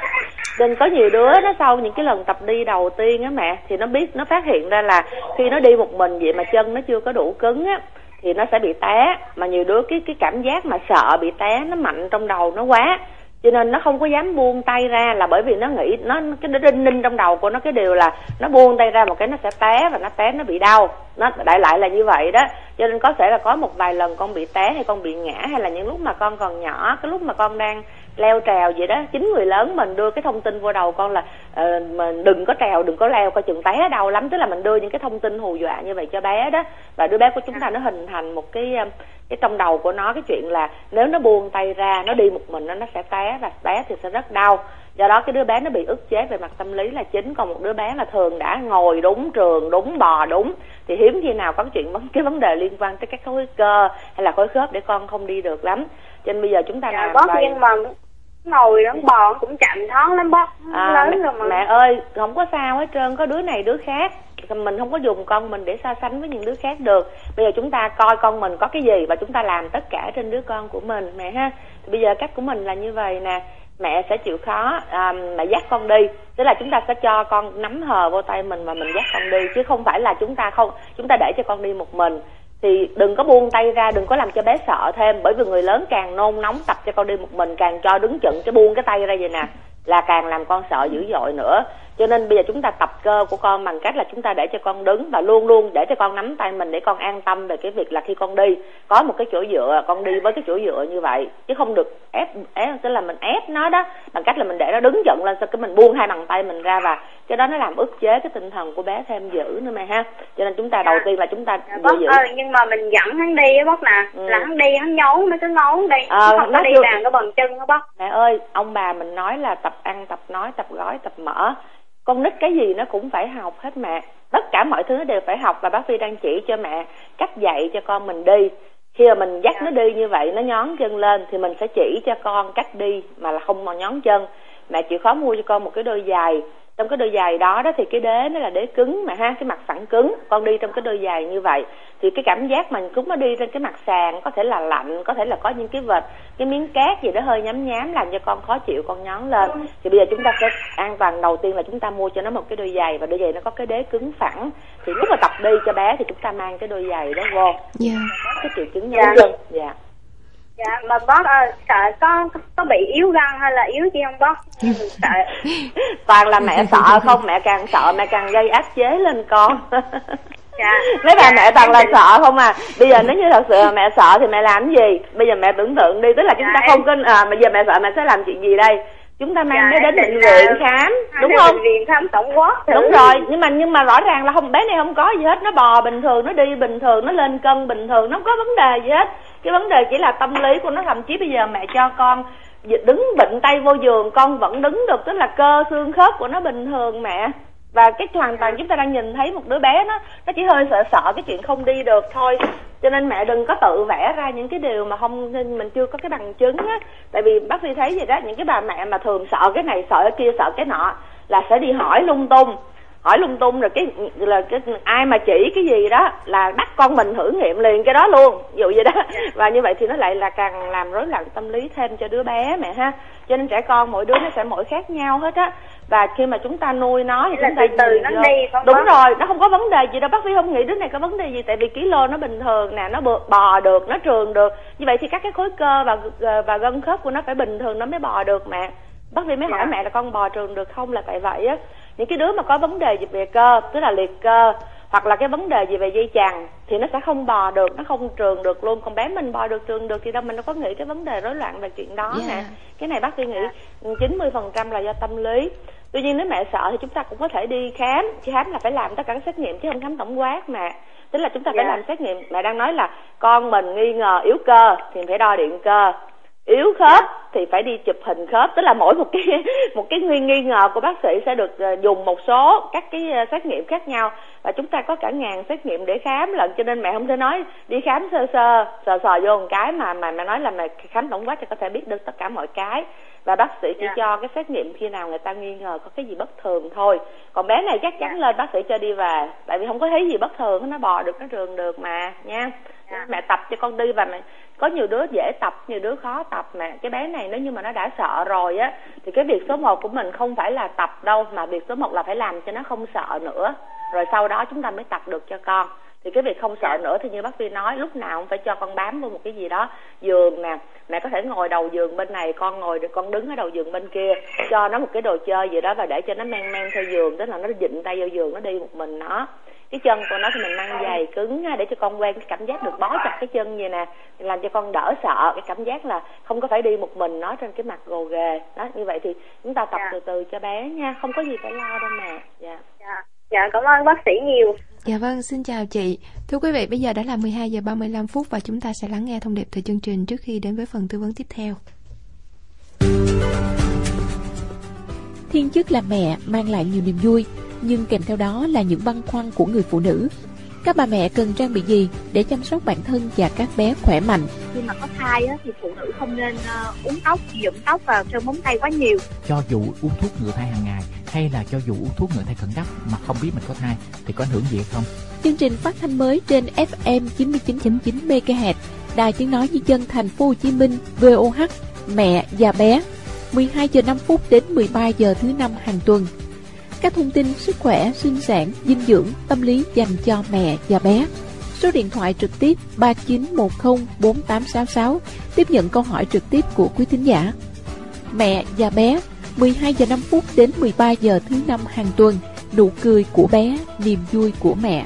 Đừng có nhiều đứa nó sau những cái lần tập đi đầu tiên á mẹ, thì nó biết, nó phát hiện ra là khi nó đi một mình vậy mà chân nó chưa có đủ cứng á, thì nó sẽ bị té. Mà nhiều đứa cái cái cảm giác mà sợ bị té nó mạnh trong đầu nó quá, cho nên nó không có dám buông tay ra là bởi vì nó nghĩ nó, cái nó đinh ninh trong đầu của nó cái điều là nó buông tay ra một cái nó sẽ té và nó té nó bị đau. Nó đại lại là như vậy đó. Cho nên có thể là có một vài lần con bị té hay con bị ngã hay là những lúc mà con còn nhỏ, cái lúc mà con đang leo trèo vậy đó. Chính người lớn mình đưa cái thông tin vô đầu con là uh, mình đừng có trèo đừng có leo coi chừng té đau lắm. Tức là mình đưa những cái thông tin hù dọa như vậy cho bé đó. Và đứa bé của chúng ta nó hình thành một cái cái trong đầu của nó cái chuyện là nếu nó buông tay ra nó đi một mình nó nó sẽ té và té thì sẽ rất đau. Do đó cái đứa bé nó bị ức chế về mặt tâm lý là chính. Còn một đứa bé là thường đã ngồi đúng trường đúng bò đúng thì hiếm khi nào có cái chuyện vấn cái vấn đề liên quan tới các khối cơ hay là khối khớp để con không đi được lắm. Cho nên bây giờ chúng ta dạ, làm bài nhưng mà ngồi nó bò cũng chậm thoáng lắm bác. À, lớn rồi mà. mẹ ơi không có sao hết trơn có đứa này đứa khác. Mình không có dùng con mình để so sánh với những đứa khác được. Bây giờ chúng ta coi con mình có cái gì và chúng ta làm tất cả trên đứa con của mình mẹ ha. Thì bây giờ cách của mình là như vậy nè. Mẹ sẽ chịu khó à, mẹ dắt con đi. Tức là chúng ta sẽ cho con nắm hờ vô tay mình và mình dắt con đi chứ không phải là chúng ta không chúng ta để cho con đi một mình thì đừng có buông tay ra, đừng có làm cho bé sợ thêm, bởi vì người lớn càng nôn nóng tập cho con đi một mình, càng cho đứng chừng cái buông cái tay ra vậy nè, là càng làm con sợ dữ dội nữa cho nên bây giờ chúng ta tập cơ của con bằng cách là chúng ta để cho con đứng và luôn luôn để cho con nắm tay mình để con an tâm về cái việc là khi con đi. Có một cái chỗ dựa con đi với cái chỗ dựa như vậy chứ không được ép ép tức là mình ép nó đó bằng cách là mình để nó đứng giận lên sau cái mình buông hai bàn tay mình ra và cái đó nó làm ức chế cái tinh thần của bé thêm dữ nữa mày ha. Cho nên chúng ta đầu tiên là chúng ta dạ, bác giữ. ơi nhưng mà mình dẫn hắn đi á bác nè. Ừ. là hắn đi hắn nhốn nó cứ ngốn đi. Ờ, không có đi chưa- bàn cái bằng chân đó bác mẹ ơi ông bà mình nói là tập ăn tập nói tập gói tập mở con nít cái gì nó cũng phải học hết mẹ. Tất cả mọi thứ nó đều phải học và bác phi đang chỉ cho mẹ cách dạy cho con mình đi. Khi mà mình dắt nó đi như vậy nó nhón chân lên thì mình sẽ chỉ cho con cách đi mà là không mà nhón chân. Mẹ chịu khó mua cho con một cái đôi giày trong cái đôi giày đó đó thì cái đế nó là đế cứng mà ha cái mặt phẳng cứng. Con đi trong cái đôi giày như vậy thì cái cảm giác mình cũng nó đi trên cái mặt sàn có thể là lạnh có thể là có những cái vệt cái miếng cát gì đó hơi nhám nhám làm cho con khó chịu con nhón lên. Thì bây giờ chúng ta sẽ an toàn đầu tiên là chúng ta mua cho nó một cái đôi giày và đôi giày nó có cái đế cứng phẳng. Thì lúc mà tập đi cho bé thì chúng ta mang cái đôi giày đó vô. Dạ. Cái triệu chứng nhón chân dạ dạ mà bác ơi sợ có có bị yếu răng hay là yếu gì không bác sợ. Toàn là mẹ sợ không mẹ càng sợ mẹ càng gây áp chế lên con. Dạ. Mấy bà Dạ, mẹ toàn là định- sợ không à? Bây giờ nếu như thật sự mẹ sợ thì mẹ làm cái gì? Bây giờ mẹ tưởng tượng đi tức là chúng Dạ, ta em- không có à mà giờ mẹ sợ mẹ sẽ làm chuyện gì đây? Chúng ta mang Dạ, bé đến bệnh viện là- khám Hay đúng không? bệnh viện khám tổng quát thử. đúng rồi nhưng mà nhưng mà rõ ràng là không bé này không có gì hết nó bò bình thường nó đi bình thường nó lên cân bình thường nó không có vấn đề gì hết cái vấn đề chỉ là tâm lý của nó, thậm chí bây giờ mẹ cho con đứng bệnh tay vô giường, con vẫn đứng được, tức là cơ xương khớp của nó bình thường mẹ. Và cái hoàn toàn chúng ta đang nhìn thấy một đứa bé nó nó chỉ hơi sợ sợ cái chuyện không đi được thôi. Cho nên mẹ đừng có tự vẽ ra những cái điều mà không, mình chưa có cái bằng chứng á. Tại vì bác sĩ thấy vậy đó, những cái bà mẹ mà thường sợ cái này, sợ cái kia, sợ cái nọ là sẽ đi hỏi lung tung hỏi lung tung rồi cái là cái ai mà chỉ cái gì đó là bắt con mình thử nghiệm liền cái đó luôn ví dụ vậy đó. Và như vậy thì nó lại là càng làm rối loạn tâm lý thêm cho đứa bé mẹ ha. Cho nên trẻ con mỗi đứa nó sẽ mỗi khác nhau hết á. Và khi mà chúng ta nuôi nó thì chúng ta từ từ nó vô. đi, con đúng bác. rồi nó không có vấn đề gì đâu. Bác sĩ không nghĩ đứa này có vấn đề gì tại vì ký lô nó bình thường nè nó bò- được nó trường được. Như vậy thì các cái khối cơ và và gân khớp của nó phải bình thường nó mới bò được mẹ. Bác sĩ mới hỏi Dạ. mẹ là con bò trường được không là tại vậy á những cái đứa mà có vấn đề gì về cơ tức là liệt cơ hoặc là cái vấn đề gì về dây chằng thì nó sẽ không bò được nó không trường được luôn. Còn bé mình bò được trường được thì đâu mình đâu có nghĩ cái vấn đề rối loạn về chuyện đó Dạ. nè. Cái này bác sĩ nghĩ 90 phần trăm là do tâm lý. Tuy nhiên nếu mẹ sợ thì chúng ta cũng có thể đi khám. Khám là phải làm tất cả các xét nghiệm chứ không khám tổng quát mà tức là chúng ta phải Dạ. làm xét nghiệm. Mẹ đang nói là con mình nghi ngờ yếu cơ thì phải đo điện cơ yếu khớp thì phải đi chụp hình khớp. Tức là mỗi một cái một cái nghi nghi ngờ của bác sĩ sẽ được ờ, dùng một số các cái ờ, xét nghiệm khác nhau. Và chúng ta có cả ngàn xét nghiệm để khám lận. Cho nên mẹ không thể nói đi khám sơ sơ sờ sờ vô một cái mà mà mẹ nói là mẹ khám tổng quát thì có thể biết được tất cả mọi cái. Và bác sĩ chỉ Dạ. cho cái xét nghiệm khi nào người ta nghi ngờ có cái gì bất thường thôi. Còn bé này chắc chắn lên bác sĩ cho đi về tại vì không có thấy gì bất thường nó bò được nó trường được mà nha. Dạ. mẹ tập cho con đi và mẹ có nhiều đứa dễ tập, nhiều đứa khó tập mà. Cái bé này nếu như mà nó đã sợ rồi á, thì cái việc số 1 của mình không phải là tập đâu, mà việc số 1 là phải làm cho nó không sợ nữa. Rồi sau đó chúng ta mới tập được cho con. Thì cái việc không sợ nữa thì như bác sĩ nói, lúc nào cũng phải cho con bám vào một cái gì đó, giường nè. Mẹ có thể ngồi đầu giường bên này, con ngồi, con đứng ở đầu giường bên kia, cho nó một cái đồ chơi gì đó và để cho nó men men theo giường, tức là nó dịnh tay vào giường, nó đi một mình nó cái chân của nó thì mình mang giày cứng để cho con quen cái cảm giác được bó chặt cái chân vậy nè. Làm cho con đỡ sợ cái cảm giác là không có phải đi một mình nó trên cái mặt gồ ghề. Đó như vậy thì chúng ta tập Dạ. từ từ cho bé nha không có gì phải lo đâu mà dạ. Dạ. Dạ cảm ơn bác sĩ nhiều. Dạ vâng, xin chào chị. Thưa quý vị, bây giờ đã là 12 giờ 35 phút và chúng ta sẽ lắng nghe thông điệp từ chương trình trước khi đến với phần tư vấn tiếp theo. Thiên chức làm mẹ mang lại nhiều niềm vui, nhưng kèm theo đó là những băn khoăn của người phụ nữ. Các bà mẹ cần trang bị gì để chăm sóc bản thân và các bé khỏe mạnh? Khi mà có thai á, thì phụ nữ không nên uh, uống tóc, nhuộm tóc và sơn móng tay quá nhiều. Cho dù uống thuốc ngừa thai hàng ngày hay là cho dù uống thuốc ngừa thai khẩn cấp mà không biết mình có thai thì có ảnh hưởng gì hay không? Chương trình phát thanh mới trên FM 99.9 MHz, Đài Tiếng nói nhân dân thành phố Hồ Chí Minh VOH, mẹ và bé, 12 giờ 5 phút đến 13 giờ thứ năm hàng tuần. Các thông tin sức khỏe, sinh sản, dinh dưỡng, tâm lý dành cho mẹ và bé. Số điện thoại trực tiếp 39104866 tiếp nhận câu hỏi trực tiếp của quý thính giả. Mẹ và bé 12 giờ 5 phút đến 13 giờ thứ năm hàng tuần. Nụ cười của bé, niềm vui của mẹ.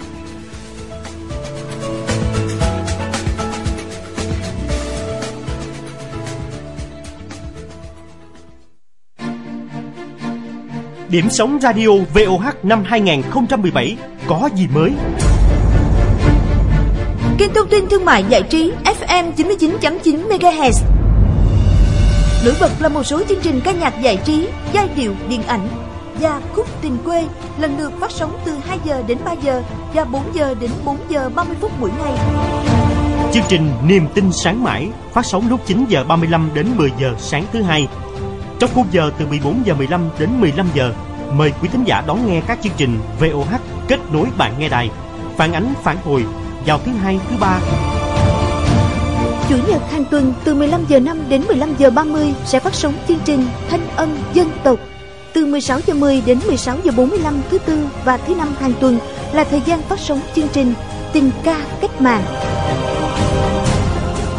Điểm sống radio VOH năm 2017 có gì mới? Kênh thông tin thương mại giải trí FM 99.9 MHz. Nổi bật là một số chương trình ca nhạc giải trí, giai điệu, điện ảnh và khúc tình quê lần lượt phát sóng từ 2 giờ đến 3 giờ và 4 giờ đến 4 giờ 30 phút mỗi ngày. Chương trình Niềm tin sáng mãi phát sóng lúc 9 giờ 35 đến 10 giờ sáng thứ hai. Trong khung giờ từ 14 giờ 15 đến 15 giờ, mời quý thính giả đón nghe các chương trình VOH kết nối bạn nghe đài, phản ánh phản hồi vào thứ hai, thứ ba. Chủ nhật hàng tuần từ 15 giờ 5 đến 15 giờ 30 sẽ phát sóng chương trình Thanh âm dân tộc. Từ 16 giờ 10 đến 16 giờ 45 thứ tư và thứ năm hàng tuần là thời gian phát sóng chương trình Tình ca cách mạng.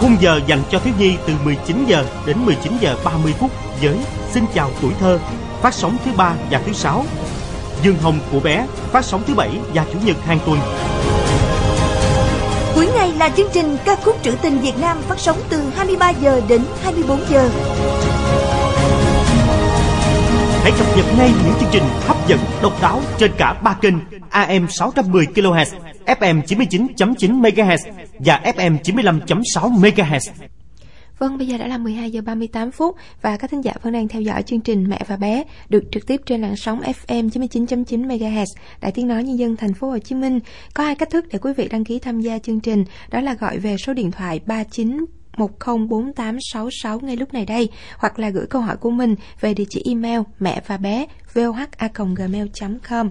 Khung giờ dành cho thiếu nhi từ 19 giờ đến 19 giờ 30 phút với Xin chào tuổi thơ phát sóng thứ ba và thứ sáu. Dương Hồng của bé phát sóng thứ bảy và chủ nhật hàng tuần. Cuối ngày là chương trình ca khúc trữ tình Việt Nam phát sóng từ 23 giờ đến 24 giờ. Hãy cập nhật ngay những chương trình hấp dẫn, độc đáo trên cả ba kênh AM 610 kHz, FM 99.9 MHz và FM 95.6 MHz. Vâng, bây giờ đã là 12 giờ 38 phút và các thính giả vẫn đang theo dõi chương trình Mẹ và bé được trực tiếp trên làn sóng FM 99.9 MHz Đài Tiếng nói nhân dân thành phố Hồ Chí Minh. Có hai cách thức để quý vị đăng ký tham gia chương trình, đó là gọi về số điện thoại 39 104866 ngay lúc này đây hoặc là gửi câu hỏi của mình về địa chỉ email mẹ và bé voha@gmail.com.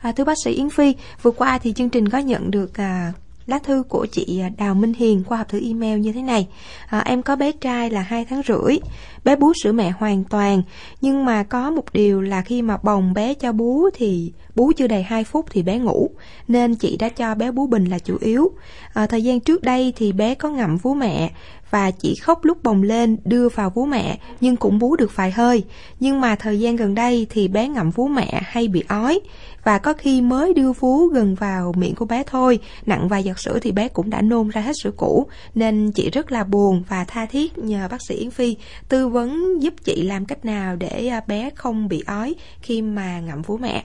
À, thưa bác sĩ Yến Phi, vừa qua thì chương trình có nhận được à, lá thư của chị à, Đào Minh Hiền qua hộp thư email như thế này. À, em có bé trai là hai tháng rưỡi, bé bú sữa mẹ hoàn toàn, nhưng mà có một điều là khi mà bồng bé cho bú thì bú chưa đầy 2 phút thì bé ngủ, nên chị đã cho bé bú bình là chủ yếu. À, thời gian trước đây thì bé có ngậm vú mẹ và chỉ khóc lúc bồng lên đưa vào vú mẹ nhưng cũng bú được vài hơi. Nhưng mà thời gian gần đây thì bé ngậm vú mẹ hay bị ói và có khi mới đưa vú gần vào miệng của bé thôi, nặng vài giọt sữa thì bé cũng đã nôn ra hết sữa cũ, nên chị rất là buồn và tha thiết nhờ bác sĩ Yến Phi tư vấn giúp chị làm cách nào để à, bé không bị ói khi mà ngậm vú mẹ.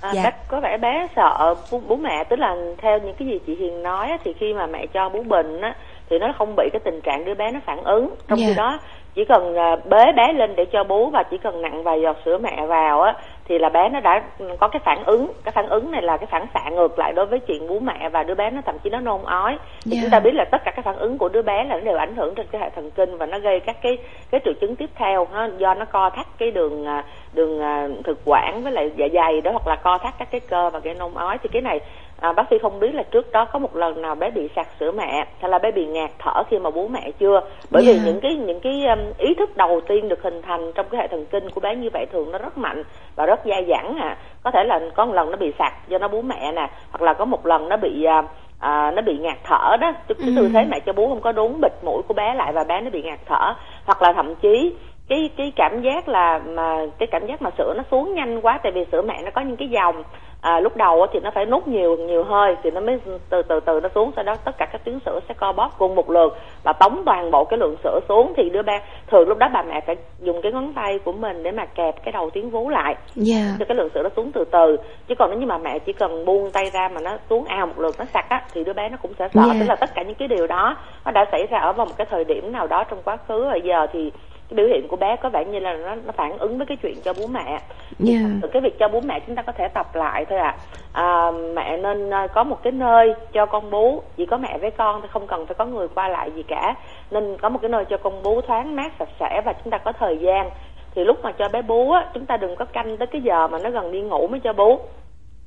À, dạ. Cách có vẻ bé sợ bú, bú mẹ tức là theo những cái gì chị Hiền nói thì khi mà mẹ cho bú bình á thì nó không bị cái tình trạng đứa bé nó phản ứng trong yeah. khi dạ. đó chỉ cần à, bế bé lên để cho bú và chỉ cần nặng vài giọt sữa mẹ vào á thì là bé nó đã có cái phản ứng cái phản ứng này là cái phản xạ ngược lại đối với chuyện bú mẹ và đứa bé nó thậm chí nó nôn ói thì yeah. chúng ta biết là tất cả các phản ứng của đứa bé là nó đều ảnh hưởng trên cái hệ thần kinh và nó gây các cái cái triệu chứng tiếp theo ha, do nó co thắt cái đường à, đường à, thực quản với lại dạ dày đó hoặc là co thắt các cái cơ và gây nôn ói thì cái này à, bác sĩ không biết là trước đó có một lần nào bé bị sặc sữa mẹ hay là bé bị ngạt thở khi mà bú mẹ chưa bởi yeah. vì những cái những cái um, ý thức đầu tiên được hình thành trong cái hệ thần kinh của bé như vậy thường nó rất mạnh và rất dai dẳng à có thể là có một lần nó bị sặc do nó bú mẹ nè hoặc là có một lần nó bị à, à, nó bị ngạt thở đó cái ừ. tư thế mẹ cho bú không có đúng bịt mũi của bé lại và bé nó bị ngạt thở hoặc là thậm chí cái cái cảm giác là mà cái cảm giác mà sữa nó xuống nhanh quá tại vì sữa mẹ nó có những cái dòng à, lúc đầu thì nó phải nút nhiều nhiều hơi thì nó mới từ từ từ nó xuống sau đó tất cả các tuyến sữa sẽ co bóp cùng một lượt và tống toàn bộ cái lượng sữa xuống thì đứa bé thường lúc đó bà mẹ phải dùng cái ngón tay của mình để mà kẹp cái đầu tuyến vú lại yeah. cho cái lượng sữa nó xuống từ từ chứ còn nếu như mà mẹ chỉ cần buông tay ra mà nó xuống ao một lượt nó sặc á thì đứa bé nó cũng sẽ sợ yeah. tức là tất cả những cái điều đó nó đã xảy ra ở vào một cái thời điểm nào đó trong quá khứ rồi giờ thì cái biểu hiện của bé có vẻ như là nó, nó phản ứng với cái chuyện cho bú mẹ. Yeah. từ cái việc cho bú mẹ chúng ta có thể tập lại thôi ạ. À. à, mẹ nên à, có một cái nơi cho con bú. Chỉ có mẹ với con thì không cần phải có người qua lại gì cả. Nên có một cái nơi cho con bú thoáng mát sạch sẽ và chúng ta có thời gian. Thì lúc mà cho bé bú á chúng ta đừng có canh tới cái giờ mà nó gần đi ngủ mới cho bú.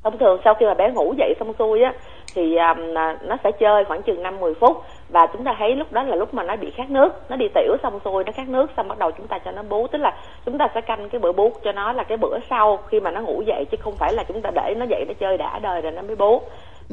Thông thường sau khi mà bé ngủ dậy xong xuôi á thì um, nó sẽ chơi khoảng chừng năm mười phút và chúng ta thấy lúc đó là lúc mà nó bị khát nước nó đi tiểu xong xuôi nó khát nước xong bắt đầu chúng ta cho nó bú tức là chúng ta sẽ canh cái bữa bú cho nó là cái bữa sau khi mà nó ngủ dậy chứ không phải là chúng ta để nó dậy nó chơi đã đời rồi nó mới bú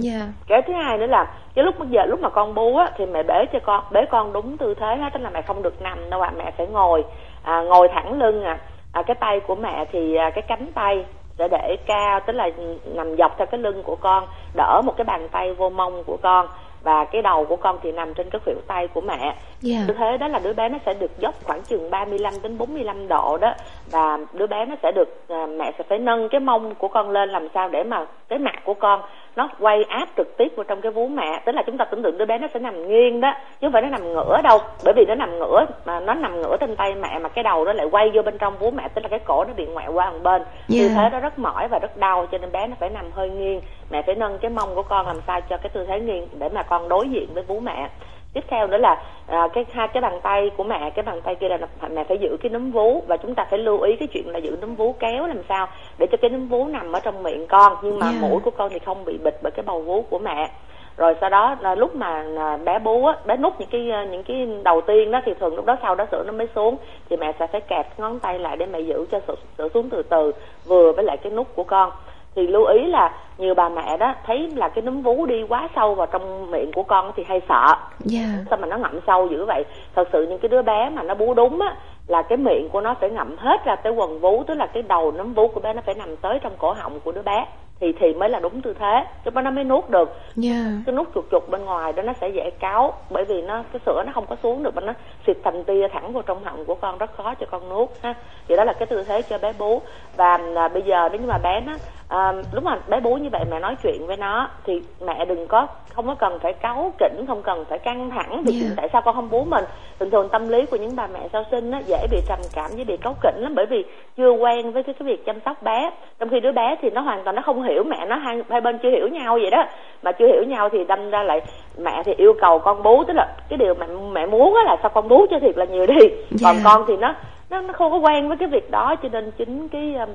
Yeah. cái thứ hai nữa là cái lúc bây giờ lúc mà con bú á thì mẹ bế cho con bế con đúng tư thế hết tức là mẹ không được nằm đâu ạ à. mẹ phải ngồi à, ngồi thẳng lưng à. à cái tay của mẹ thì à, cái cánh tay để để cao tức là nằm dọc theo cái lưng của con đỡ một cái bàn tay vô mông của con và cái đầu của con thì nằm trên cái khuỷu tay của mẹ. Yeah. Như thế đó là đứa bé nó sẽ được dốc khoảng chừng 35 đến 45 độ đó và đứa bé nó sẽ được à, mẹ sẽ phải nâng cái mông của con lên làm sao để mà cái mặt của con nó quay áp trực tiếp vào trong cái vú mẹ. Tức là chúng ta tưởng tượng đứa bé nó sẽ nằm nghiêng đó chứ không phải nó nằm ngửa đâu. Bởi vì nó nằm ngửa mà nó nằm ngửa trên tay mẹ mà cái đầu nó lại quay vô bên trong vú mẹ tức là cái cổ nó bị ngoẹo qua một bên. Yeah. tư thế đó rất mỏi và rất đau cho nên bé nó phải nằm hơi nghiêng. Mẹ phải nâng cái mông của con làm sao cho cái tư thế nghiêng để mà con đối diện với vú mẹ tiếp theo nữa là à, cái hai cái bàn tay của mẹ cái bàn tay kia là mẹ phải giữ cái núm vú và chúng ta phải lưu ý cái chuyện là giữ núm vú kéo làm sao để cho cái núm vú nằm ở trong miệng con nhưng mà yeah. mũi của con thì không bị bịt bởi cái bầu vú của mẹ rồi sau đó là lúc mà à, bé bú á bé nút những cái à, những cái đầu tiên đó thì thường lúc đó sau đó sữa nó mới xuống thì mẹ sẽ phải kẹp ngón tay lại để mẹ giữ cho sữa, sữa xuống từ từ vừa với lại cái nút của con thì lưu ý là nhiều bà mẹ đó thấy là cái núm vú đi quá sâu vào trong miệng của con thì hay sợ. Yeah. sao mà nó ngậm sâu dữ vậy? Thật sự những cái đứa bé mà nó bú đúng á là cái miệng của nó phải ngậm hết ra tới quần vú tức là cái đầu nấm vú của bé nó phải nằm tới trong cổ họng của đứa bé thì thì mới là đúng tư thế. Lúc đó nó mới nuốt được. Yeah. cái nút chuột chuột bên ngoài đó nó sẽ dễ cáo bởi vì nó cái sữa nó không có xuống được mà nó xịt thành tia thẳng vào trong họng của con rất khó cho con nuốt ha. Thì đó là cái tư thế cho bé bú. Và à, bây giờ nếu như mà bé nó à, lúc mà bé bú như vậy mẹ nói chuyện với nó thì mẹ đừng có không có cần phải cáu kỉnh không cần phải căng thẳng vì yeah. tại sao con không bú mình. Thường thường tâm lý của những bà mẹ sau sinh á dễ bị trầm cảm với bị cáu kỉnh lắm bởi vì chưa quen với cái, cái việc chăm sóc bé. Trong khi đứa bé thì nó hoàn toàn nó không hiểu mẹ nó hai hai bên chưa hiểu nhau vậy đó mà chưa hiểu nhau thì đâm ra lại mẹ thì yêu cầu con bú tức là cái điều mẹ mẹ muốn á là sao con bú cho thiệt là nhiều đi yeah. còn con thì nó nó nó không có quen với cái việc đó cho nên chính cái um,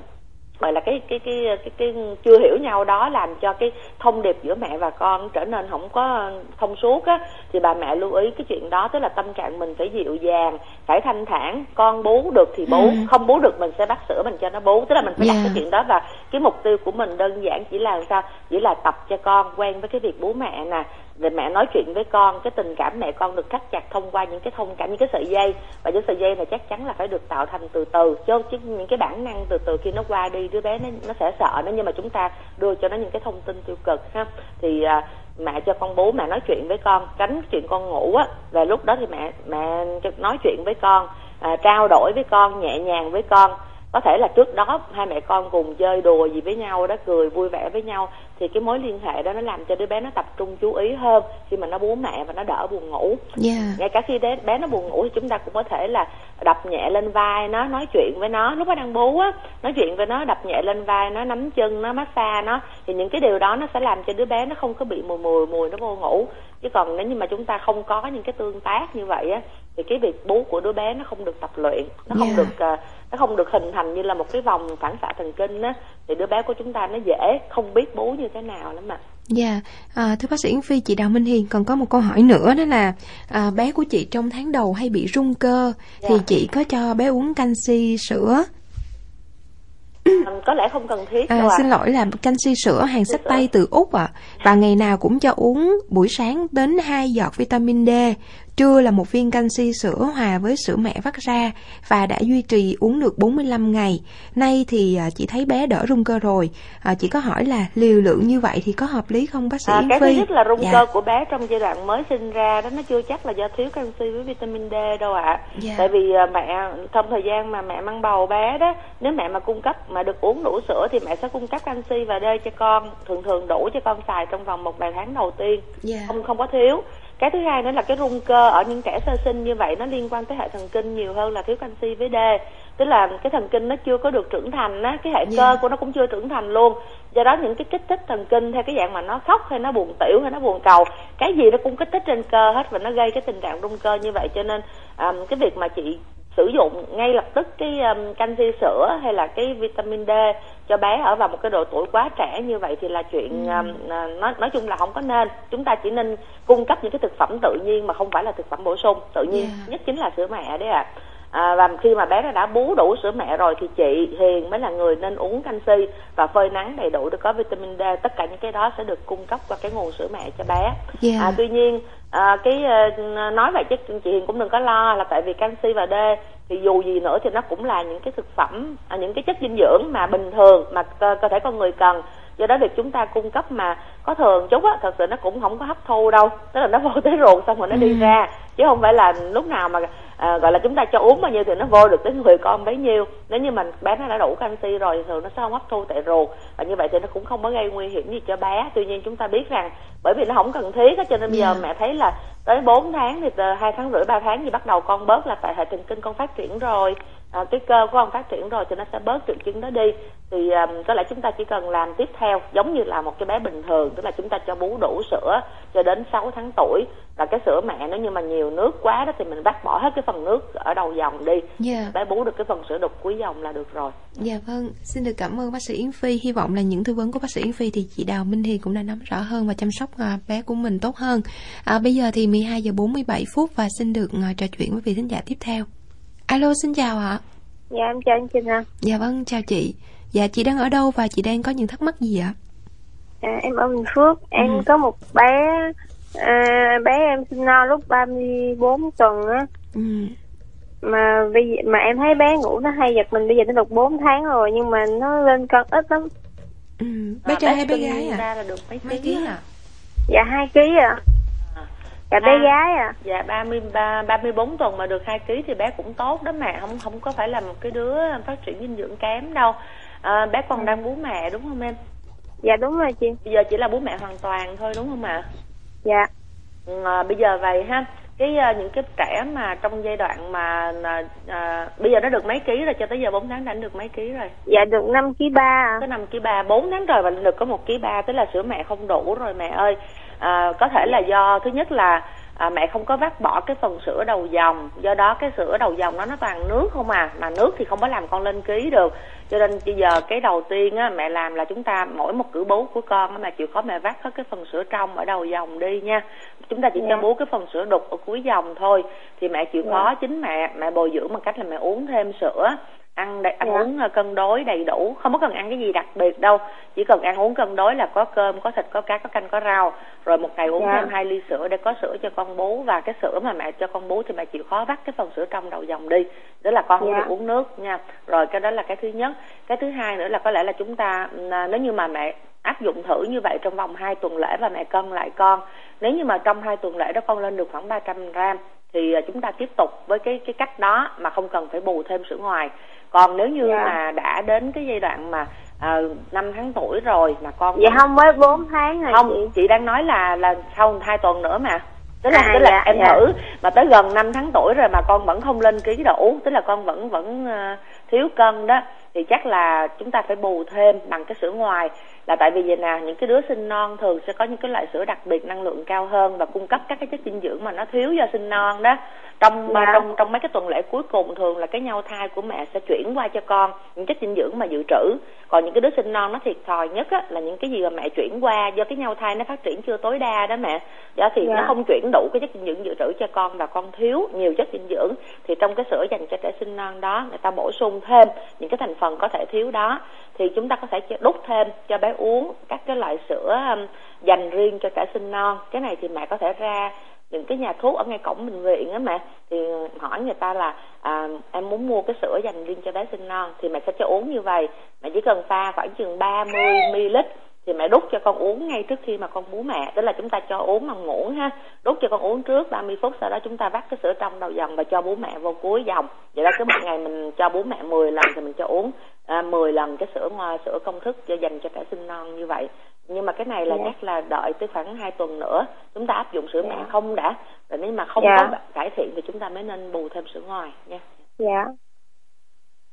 gọi là cái cái cái cái cái chưa hiểu nhau đó làm cho cái thông điệp giữa mẹ và con trở nên không có thông suốt á. Thì bà mẹ lưu ý cái chuyện đó tức là tâm trạng mình phải dịu dàng phải thanh thản. Con bú được thì bú ừ. không bú được mình sẽ bắt sữa mình cho nó bú. Tức là mình phải yeah. đặt cái chuyện đó và cái mục tiêu của mình đơn giản chỉ là sao? Chỉ là tập cho con quen với cái việc bú mẹ nè để mẹ nói chuyện với con cái tình cảm mẹ con được thắt chặt thông qua những cái thông cảm những cái sợi dây. Và những sợi dây này chắc chắn là phải được tạo thành từ từ. Chứ những cái bản năng từ từ khi nó qua đi đứa bé nó nó sẽ sợ nó. Nhưng mà chúng ta đưa cho nó những cái thông tin tiêu cực ha. Thì à, mẹ cho con bú mẹ nói chuyện với con tránh chuyện con ngủ á. Và lúc đó thì mẹ mẹ nói chuyện với con à, trao đổi với con nhẹ nhàng với con có thể là trước đó hai mẹ con cùng chơi đùa gì với nhau đó cười vui vẻ với nhau thì cái mối liên hệ đó nó làm cho đứa bé nó tập trung chú ý hơn khi mà nó bú mẹ và nó đỡ buồn ngủ. Yeah. ngay cả khi bé, bé nó buồn ngủ thì chúng ta cũng có thể là đập nhẹ lên vai nó nói chuyện với nó. Lúc nó đang bú á nói chuyện với nó đập nhẹ lên vai nó nắm chân nó massage nó thì những cái điều đó nó sẽ làm cho đứa bé nó không có bị mùi mùi mùi nó vô ngủ. Chứ còn nếu như mà chúng ta không có những cái tương tác như vậy á thì cái việc bú của đứa bé nó không được tập luyện nó không yeah. được uh, nó không được hình thành như là một cái vòng phản xạ thần kinh á thì đứa bé của chúng ta nó dễ không biết bú như thế nào lắm mà Dạ, yeah. à, thưa bác sĩ Yến Phi, chị Đào Minh Hiền còn có một câu hỏi nữa đó là à, bé của chị trong tháng đầu hay bị rung cơ yeah. thì dạ. chị có cho bé uống canxi sữa có lẽ không cần thiết à, xin lỗi là canxi sữa hàng sách tay từ úc ạ à. Và ngày nào cũng cho uống buổi sáng đến 2 giọt vitamin D trưa là một viên canxi sữa hòa với sữa mẹ vắt ra và đã duy trì uống được 45 ngày. Nay thì à, chị thấy bé đỡ rung cơ rồi. À, chị có hỏi là liều lượng như vậy thì có hợp lý không bác sĩ à, Cái Phi? thứ nhất là rung dạ. cơ của bé trong giai đoạn mới sinh ra đó nó chưa chắc là do thiếu canxi với vitamin D đâu ạ. À. Dạ. Tại vì à, mẹ trong thời gian mà mẹ mang bầu bé đó, nếu mẹ mà cung cấp mà được uống đủ sữa thì mẹ sẽ cung cấp canxi và D cho con, thường thường đủ cho con xài trong vòng một vài tháng đầu tiên. Dạ. Không không có thiếu cái thứ hai nữa là cái rung cơ ở những trẻ sơ sinh như vậy nó liên quan tới hệ thần kinh nhiều hơn là thiếu canxi với D tức là cái thần kinh nó chưa có được trưởng thành á cái hệ yeah. cơ của nó cũng chưa trưởng thành luôn do đó những cái kích thích thần kinh theo cái dạng mà nó khóc hay nó buồn tiểu hay nó buồn cầu cái gì nó cũng kích thích trên cơ hết và nó gây cái tình trạng rung cơ như vậy cho nên um, cái việc mà chị sử dụng ngay lập tức cái um, canxi sữa hay là cái vitamin D cho bé ở vào một cái độ tuổi quá trẻ như vậy thì là chuyện ừ. um, nói nói chung là không có nên chúng ta chỉ nên cung cấp những cái thực phẩm tự nhiên mà không phải là thực phẩm bổ sung tự nhiên yeah. nhất chính là sữa mẹ đấy ạ à à, và khi mà bé nó đã bú đủ sữa mẹ rồi thì chị Hiền mới là người nên uống canxi và phơi nắng đầy đủ để có vitamin D. Tất cả những cái đó sẽ được cung cấp qua cái nguồn sữa mẹ cho bé. Yeah. à, tuy nhiên à, cái uh, nói vậy chứ chị Hiền cũng đừng có lo là tại vì canxi và D thì dù gì nữa thì nó cũng là những cái thực phẩm à, những cái chất dinh dưỡng mà bình thường mà cơ, cơ thể con người cần. Do đó việc chúng ta cung cấp mà có thường chút á thật sự nó cũng không có hấp thu đâu. Tức là nó vô tới ruột xong rồi nó ừ. đi ra chứ không phải là lúc nào mà à, gọi là chúng ta cho uống bao nhiêu thì nó vô được tới người con bấy nhiêu. Nếu như mình bé nó đã đủ canxi rồi thì thường nó sẽ không hấp thu tại ruột. Và như vậy thì nó cũng không có gây nguy hiểm gì cho bé. Tuy nhiên chúng ta biết rằng bởi vì nó không cần thiết cho nên bây giờ dạ. mẹ thấy là tới 4 tháng thì hai tháng rưỡi ba tháng thì bắt đầu con bớt là tại hệ thần kinh con phát triển rồi à, cái cơ của con phát triển rồi thì nó sẽ bớt triệu chứng đó đi. Thì um, có lẽ chúng ta chỉ cần làm tiếp theo giống như là một cái bé bình thường tức là chúng ta cho bú đủ sữa cho đến 6 tháng tuổi. Và cái sữa mẹ nếu như mà nhiều nước quá đó thì mình vắt bỏ hết cái phần nước ở đầu dòng đi. Yeah. Dạ. bé bú được cái phần sữa đục cuối dòng là được rồi. Dạ vâng xin được cảm ơn bác sĩ Yến Phi. Hy vọng là những tư vấn của bác sĩ Yến Phi thì chị Đào Minh Hiền cũng đã nắm rõ hơn và chăm sóc à, bé của mình tốt hơn. À, bây giờ thì 12 giờ 47 phút và xin được à, trò chuyện với vị thính giả tiếp theo alo xin chào ạ. Dạ em chào anh Trinh ạ. Dạ vâng chào chị. Dạ chị đang ở đâu và chị đang có những thắc mắc gì ạ? À, em ở Bình Phước. Em ừ. có một bé à, bé em sinh non lúc 34 tuần á. Ừ. mà bây giờ, mà em thấy bé ngủ nó hay giật mình bây giờ nó được 4 tháng rồi nhưng mà nó lên cân ít lắm. Ừ. bé trai hay bé gái à ra là được mấy, mấy ký à dạ hai ký à dạ bé gái à. dạ ba mươi ba ba mươi bốn tuần mà được hai ký thì bé cũng tốt đó mẹ. Không không có phải là một cái đứa phát triển dinh dưỡng kém đâu. À, bé còn ừ. đang bú mẹ đúng không em? Dạ đúng rồi chị. Bây giờ chỉ là bú mẹ hoàn toàn thôi đúng không ạ? Dạ. À, bây giờ vậy ha. Cái uh, những cái trẻ mà trong giai đoạn mà uh, bây giờ nó được mấy ký rồi? Cho tới giờ 4 tháng đã được mấy ký rồi? Dạ được 5 ký ba có 5 ký ba 4 tháng rồi và được có một ký ba tức là sữa mẹ không đủ rồi mẹ ơi à, có thể là do thứ nhất là à, mẹ không có vắt bỏ cái phần sữa đầu dòng do đó cái sữa đầu dòng đó nó toàn nước không à mà nước thì không có làm con lên ký được cho nên bây giờ cái đầu tiên á mẹ làm là chúng ta mỗi một cử bú của con á mẹ chịu khó mẹ vắt hết cái phần sữa trong ở đầu dòng đi nha chúng ta chỉ yeah. cho dạ. bú cái phần sữa đục ở cuối dòng thôi thì mẹ chịu yeah. Dạ. khó chính mẹ mẹ bồi dưỡng bằng cách là mẹ uống thêm sữa ăn đầy, ăn. Dạ. uống ờ, cân đối đầy đủ không có cần ăn cái gì đặc biệt đâu chỉ cần ăn uống cân đối là có cơm có thịt có cá có canh có rau rồi một ngày uống yeah. thêm hai ly sữa để có sữa cho con bú và cái sữa mà mẹ cho con bú thì mẹ chịu khó vắt cái phần sữa trong đầu dòng đi đó là con không yeah. được uống nước nha rồi cái đó là cái thứ nhất cái thứ hai nữa là có lẽ là chúng ta à, nếu như mà mẹ áp dụng thử như vậy trong vòng 2 tuần lễ và mẹ cân lại con nếu như mà trong hai tuần lễ đó con lên được khoảng 300 gram thì à, chúng ta tiếp tục với cái cái cách đó mà không cần phải bù thêm sữa ngoài còn nếu như yeah. Dạ. mà đã đến cái giai đoạn mà à, năm uh, tháng tuổi rồi mà con vậy không mới 4 tháng rồi không chị. chị đang nói là là sau hai tuần nữa mà tức là à, tức là dạ, em dạ. thử mà tới gần 5 tháng tuổi rồi mà con vẫn không lên ký đủ tức là con vẫn vẫn uh, thiếu cân đó thì chắc là chúng ta phải bù thêm bằng cái sữa ngoài là tại vì vậy nè, những cái đứa sinh non thường sẽ có những cái loại sữa đặc biệt năng lượng cao hơn và cung cấp các cái chất dinh dưỡng mà nó thiếu do sinh non đó trong dạ. trong trong mấy cái tuần lễ cuối cùng thường là cái nhau thai của mẹ sẽ chuyển qua cho con những chất dinh dưỡng mà dự trữ. Còn những cái đứa sinh non nó thiệt thòi nhất á, là những cái gì mà mẹ chuyển qua do cái nhau thai nó phát triển chưa tối đa đó mẹ. Do thì dạ. nó không chuyển đủ cái chất dinh dưỡng dự trữ cho con và con thiếu nhiều chất dinh dưỡng. Thì trong cái sữa dành cho trẻ sinh non đó người ta bổ sung thêm những cái thành phần có thể thiếu đó. Thì chúng ta có thể đút thêm cho bé uống các cái loại sữa dành riêng cho trẻ sinh non. Cái này thì mẹ có thể ra những cái nhà thuốc ở ngay cổng bệnh viện á mẹ thì hỏi người ta là à, em muốn mua cái sữa dành riêng cho bé sinh non. Thì mẹ sẽ cho uống như vậy. Mẹ chỉ cần pha khoảng chừng 30 ml thì mẹ đút cho con uống ngay trước khi mà con bú mẹ. Tức là chúng ta cho uống bằng muỗng ha. Đút cho con uống trước 30 phút sau đó chúng ta vắt cái sữa trong đầu dòng và cho bú mẹ vô cuối dòng. Vậy đó cứ một ngày mình cho bú mẹ 10 lần thì mình cho uống à, 10 lần cái sữa ngoài sữa công thức cho dành cho trẻ sinh non như vậy nhưng mà cái này là Dạ. chắc là đợi tới khoảng 2 tuần nữa. Chúng ta áp dụng sữa mẹ Dạ. không đã. Rồi nếu mà không Dạ. có cải thiện thì chúng ta mới nên bù thêm sữa ngoài nha. Dạ.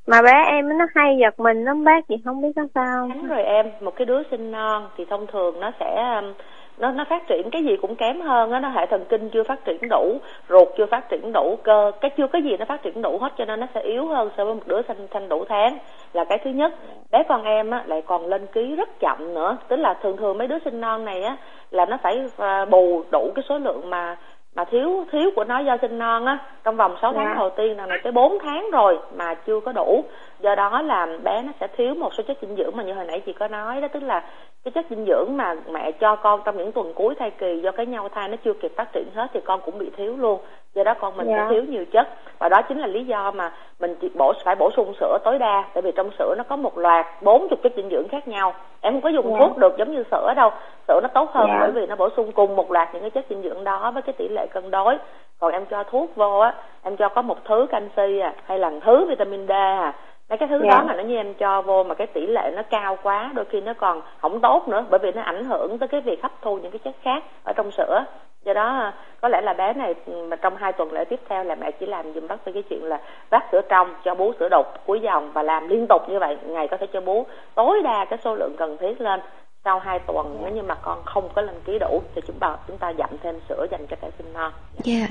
Mà bé em nó hay giật mình lắm bác chị không biết có sao Đúng rồi em, một cái đứa sinh non thì thông thường nó sẽ um, nó nó phát triển cái gì cũng kém hơn á, nó hệ thần kinh chưa phát triển đủ, ruột chưa phát triển đủ, cơ cái chưa có gì nó phát triển đủ hết cho nên nó sẽ yếu hơn so với một đứa sinh sinh đủ tháng là cái thứ nhất. Bé con em á lại còn lên ký rất chậm nữa, tức là thường thường mấy đứa sinh non này á là nó phải à, bù đủ cái số lượng mà mà thiếu thiếu của nó do sinh non á. Trong vòng 6 tháng Dạ. đầu tiên là này tới 4 tháng rồi mà chưa có đủ. Do đó là bé nó sẽ thiếu một số chất dinh dưỡng mà như hồi nãy chị có nói đó. Tức là cái chất dinh dưỡng mà mẹ cho con trong những tuần cuối thai kỳ do cái nhau thai nó chưa kịp phát triển hết thì con cũng bị thiếu luôn do đó con mình Dạ. sẽ thiếu nhiều chất và đó chính là lý do mà mình chỉ bổ phải bổ sung sữa tối đa tại vì trong sữa nó có một loạt 40 chất dinh dưỡng khác nhau em không có dùng Dạ. thuốc được giống như sữa đâu sữa nó tốt hơn Dạ. bởi vì nó bổ sung cùng một loạt những cái chất dinh dưỡng đó với cái tỷ lệ cân đối còn em cho thuốc vô á em cho có một thứ canxi à hay là thứ vitamin D à mấy cái thứ Dạ. đó mà nó như em cho vô mà cái tỷ lệ nó cao quá đôi khi nó còn không tốt nữa bởi vì nó ảnh hưởng tới cái việc hấp thu những cái chất khác ở trong sữa do đó à, có lẽ là bé này ừ, mà trong hai tuần lễ tiếp theo là mẹ chỉ làm dùm bác với cái chuyện là vắt sữa trong cho bú sữa đục cuối dòng và làm liên tục như vậy. Ngày có thể cho bú tối đa cái số lượng cần thiết lên sau hai tuần. Nếu như mà con không có lên ký đủ thì chúng ta chúng ta dặm thêm sữa dành cho trẻ sinh non. Dạ.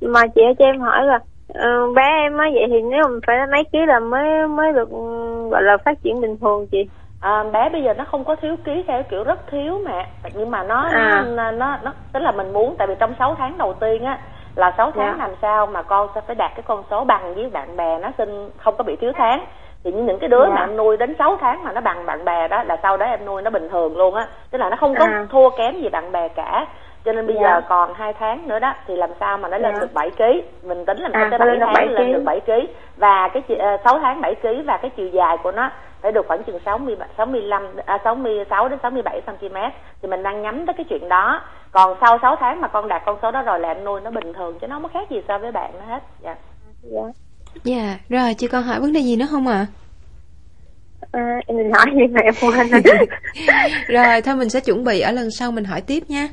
mà chị cho em hỏi là ờ, bé em á vậy thì nếu mình phải mấy ký là mới mới được ừ, gọi là phát triển bình thường chị À, bé bây giờ nó không có thiếu ký theo kiểu rất thiếu mẹ nhưng mà nó À. nó, nó nó tức là mình muốn tại vì trong 6 tháng đầu tiên á là 6 tháng Dạ. làm sao mà con sẽ phải đạt cái con số bằng với bạn bè nó sinh không có bị thiếu tháng thì những cái đứa Dạ. mà em nuôi đến 6 tháng mà nó bằng bạn bè đó là sau đó em nuôi nó bình thường luôn á tức là nó không có À. thua kém gì bạn bè cả cho nên bây Dạ. giờ còn hai tháng nữa đó thì làm sao mà nó lên Dạ. được 7 kg mình tính làm sao À, tới phải 7 lên được tháng 7 lên ký. được 7 kg và cái ờ, 6 tháng 7 kg và cái chiều dài của nó phải được khoảng chừng 60 65 à, 66 đến 67 cm thì mình đang nhắm tới cái chuyện đó. Còn sau 6 tháng mà con đạt con số đó rồi là em nuôi nó bình thường chứ nó không có khác gì so với bạn nó hết. Dạ. Dạ. Dạ, rồi chị còn hỏi vấn đề gì nữa không ạ? à, em định hỏi gì mà em quên rồi. Rồi, thôi mình sẽ chuẩn bị ở lần sau mình hỏi tiếp nha.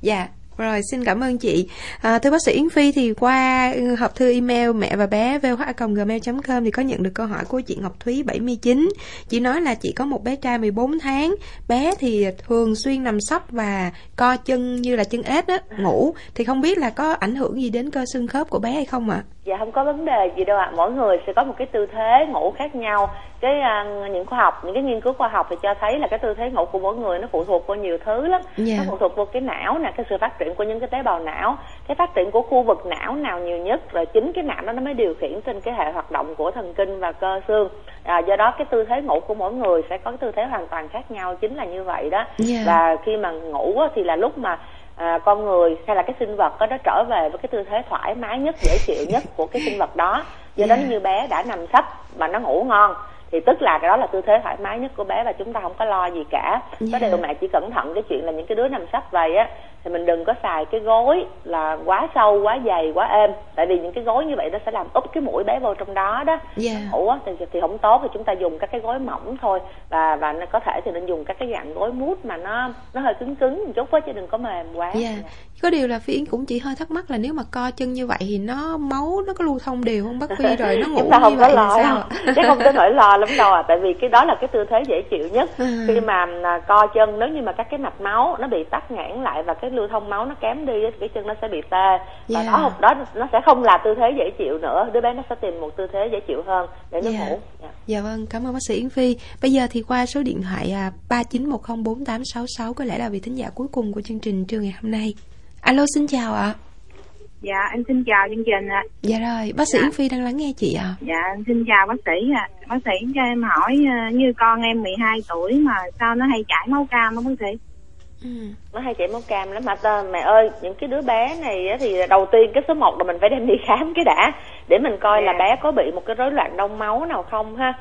Dạ, rồi xin cảm ơn chị. À, thưa bác sĩ Yến Phi thì qua ừ, hộp thư email mẹ và bé vh.gmail.com thì có nhận được câu hỏi của chị Ngọc Thúy 79. Chị nói là chị có một bé trai 14 tháng, bé thì thường xuyên nằm sấp và co chân như là chân ếch á, ngủ thì không biết là có ảnh hưởng gì đến cơ xương khớp của bé hay không ạ? Dạ không có vấn đề gì đâu ạ. Mỗi người sẽ có một cái tư thế ngủ khác nhau. Cái à, những khoa học những cái nghiên cứu khoa học thì cho thấy là cái tư thế ngủ của mỗi người nó phụ thuộc vào nhiều thứ lắm. Dạ. nó phụ thuộc vào cái não nè cái sự phát triển của những cái tế bào não. Cái phát triển của khu vực não nào nhiều nhất rồi chính cái não đó nó mới điều khiển trên cái hệ hoạt động của thần kinh và cơ xương. À, do đó cái tư thế ngủ của mỗi người sẽ có cái tư thế hoàn toàn khác nhau chính là như vậy đó. Dạ. và khi mà ngủ á, thì là lúc mà à, con người hay là cái sinh vật đó, nó trở về với cái tư thế thoải mái nhất dễ chịu nhất của cái sinh vật đó. Do đó như bé đã nằm sấp mà nó ngủ ngon thì tức là cái đó là tư thế thoải mái nhất của bé và chúng ta không có lo gì cả. Có Yeah. điều mẹ chỉ cẩn thận cái chuyện là những cái đứa nằm sấp vậy á thì mình đừng có xài cái gối là quá sâu quá dày quá êm. Tại vì những cái gối như vậy nó sẽ làm úp cái mũi bé vô trong đó đó. Dạ. ngủ á thì, thì không tốt thì chúng ta dùng các cái gối mỏng thôi. Và và có thể thì nên dùng các cái dạng gối mút mà nó nó hơi cứng cứng một chút á chứ đừng có mềm quá. Dạ. Có điều là Phi Yến cũng chỉ hơi thắc mắc là nếu mà co chân như vậy thì nó máu nó có lưu thông đều không bác Phi? Rồi nó ngủ chúng ta không như có vậy lo. sao? Chứ không tới nỗi lo lắm đâu à tại vì cái đó là cái tư thế dễ chịu nhất Ừ. khi mà à, co chân nếu như mà các cái mạch máu nó bị tắc nghẽn lại và cái lưu thông máu nó kém đi thì cái chân nó sẽ bị tê và Yeah. đó không đó nó sẽ không là tư thế dễ chịu nữa đứa bé nó sẽ tìm một tư thế dễ chịu hơn để nó Yeah. ngủ Dạ. Dạ vâng, cảm ơn bác sĩ Yến Phi. Bây giờ thì qua số điện thoại à, 39104866 có lẽ là vị thính giả cuối cùng của chương trình trưa ngày hôm nay. Alo xin chào ạ. Dạ, em xin chào chương trình ạ. Dạ rồi, bác sĩ Dạ. Yến Phi đang lắng nghe chị ạ. Dạ, em xin chào bác sĩ ạ. Bác sĩ cho em hỏi ờ, như con em 12 tuổi mà sao nó hay chảy máu cam đó bác sĩ? Ừ. nó hay chảy máu cam lắm mà ta, mẹ ơi những cái đứa bé này á, thì đầu tiên cái số 1 là mình phải đem đi khám cái đã để mình coi là Dạ. bé có bị một cái rối loạn đông máu nào không ha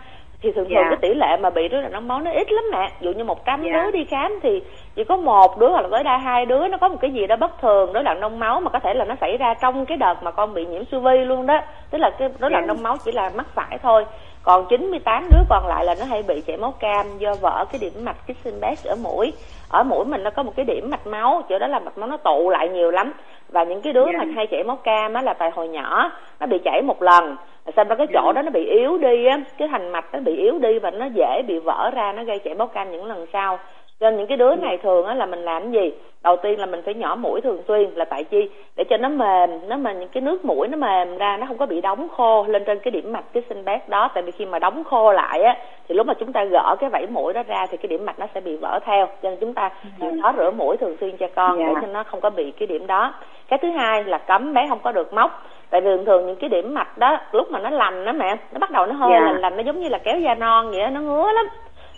thì thường thường Dạ. cái tỷ lệ mà bị rối loạn đông máu nó ít lắm mẹ ví dụ như 100 Dạ. đứa đi khám thì chỉ có một đứa hoặc là tối đa hai đứa nó có một cái gì đó bất thường rối loạn đông máu mà có thể là nó xảy ra trong cái đợt mà con bị nhiễm siêu vi luôn đó. Tức là cái rối loạn Dạ. đông máu chỉ là mắc phải thôi. Còn 98 đứa còn lại là nó hay bị chảy máu cam do vỡ cái điểm mạch Kissenberg ở mũi. Ở mũi mình nó có một cái điểm mạch máu chỗ đó là mạch máu nó tụ lại nhiều lắm. Và những cái đứa Dạ. mà hay chảy máu cam á là tại hồi nhỏ nó bị chảy một lần xong đó cái chỗ đó nó bị yếu đi á cái thành mạch nó bị yếu đi và nó dễ bị vỡ ra nó gây chảy máu cam những lần sau cho nên những cái đứa này thường á là mình làm cái gì? Đầu tiên là mình phải nhỏ mũi thường xuyên là tại chi? Để cho nó mềm nó mà những cái nước mũi nó mềm ra nó không có bị đóng khô lên trên cái điểm mạch cái Kissenberg đó. Tại vì khi mà đóng khô lại á thì lúc mà chúng ta gỡ cái vảy mũi đó ra thì cái điểm mạch nó sẽ bị vỡ theo. Cho nên chúng ta chịu khó rửa mũi thường xuyên cho con Dạ. để cho nó không có bị cái điểm đó. Cái thứ hai là cấm bé không có được móc. Tại vì thường thường những cái điểm mạch đó lúc mà nó lành đó mẹ nó bắt đầu nó hơi Dạ. lành lành nó giống như là kéo da non vậy đó, nó ngứa lắm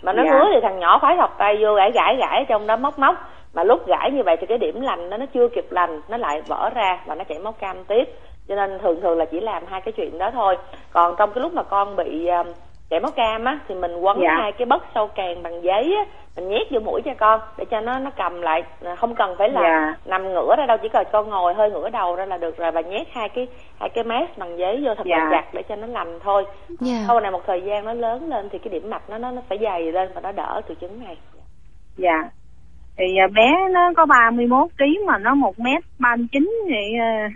mà nó Dạ. ngứa thì thằng nhỏ khoái thọc tay vô gãi gãi gãi trong đó móc móc. Mà lúc gãi như vậy thì cái điểm lành đó nó chưa kịp lành nó lại vỡ ra và nó chảy máu cam tiếp. Cho nên thường thường là chỉ làm hai cái chuyện đó thôi. Còn trong cái lúc mà con bị um, chảy máu cam á thì mình quấn Dạ. hai cái bất sâu càng bằng giấy á mình nhét vô mũi cho con để cho nó nó cầm lại không cần phải là Dạ. nằm ngửa ra đâu chỉ cần con ngồi hơi ngửa đầu ra là được rồi và nhét hai cái hai cái mask bằng giấy vô thật là Dạ. chặt để cho nó lành thôi Dạ. sau này một thời gian nó lớn lên thì cái điểm mạch nó nó nó phải dày lên và nó đỡ từ chứng này dạ thì à, bé nó có 31 kg mà nó một mét ba chín thì à,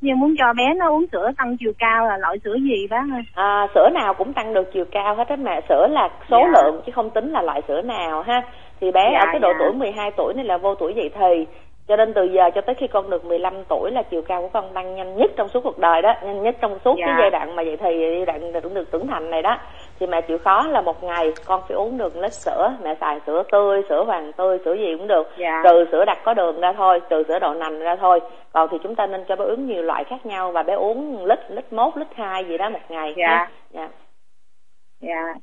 nhưng muốn cho bé nó uống sữa tăng chiều cao là loại sữa gì bác ơi à, sữa nào cũng tăng được chiều cao hết á mẹ sữa là số Dạ. lượng chứ không tính là loại sữa nào ha thì bé Dạ, ở cái độ dạ. tuổi 12 tuổi này là vô tuổi dậy thì cho nên từ giờ cho tới khi con được 15 tuổi là chiều cao của con tăng nhanh nhất trong suốt cuộc đời đó nhanh nhất trong suốt Dạ. cái giai đoạn mà dậy thì giai đoạn tưởng được trưởng thành này đó thì mẹ chịu khó là một ngày con phải uống được lít sữa mẹ xài sữa tươi sữa hoàng tươi sữa gì cũng được Dạ. trừ sữa đặc có đường ra thôi trừ sữa đậu nành ra thôi còn thì chúng ta nên cho bé uống nhiều loại khác nhau và bé uống lít lít mốt lít hai gì đó một ngày Dạ. ha. dạ. dạ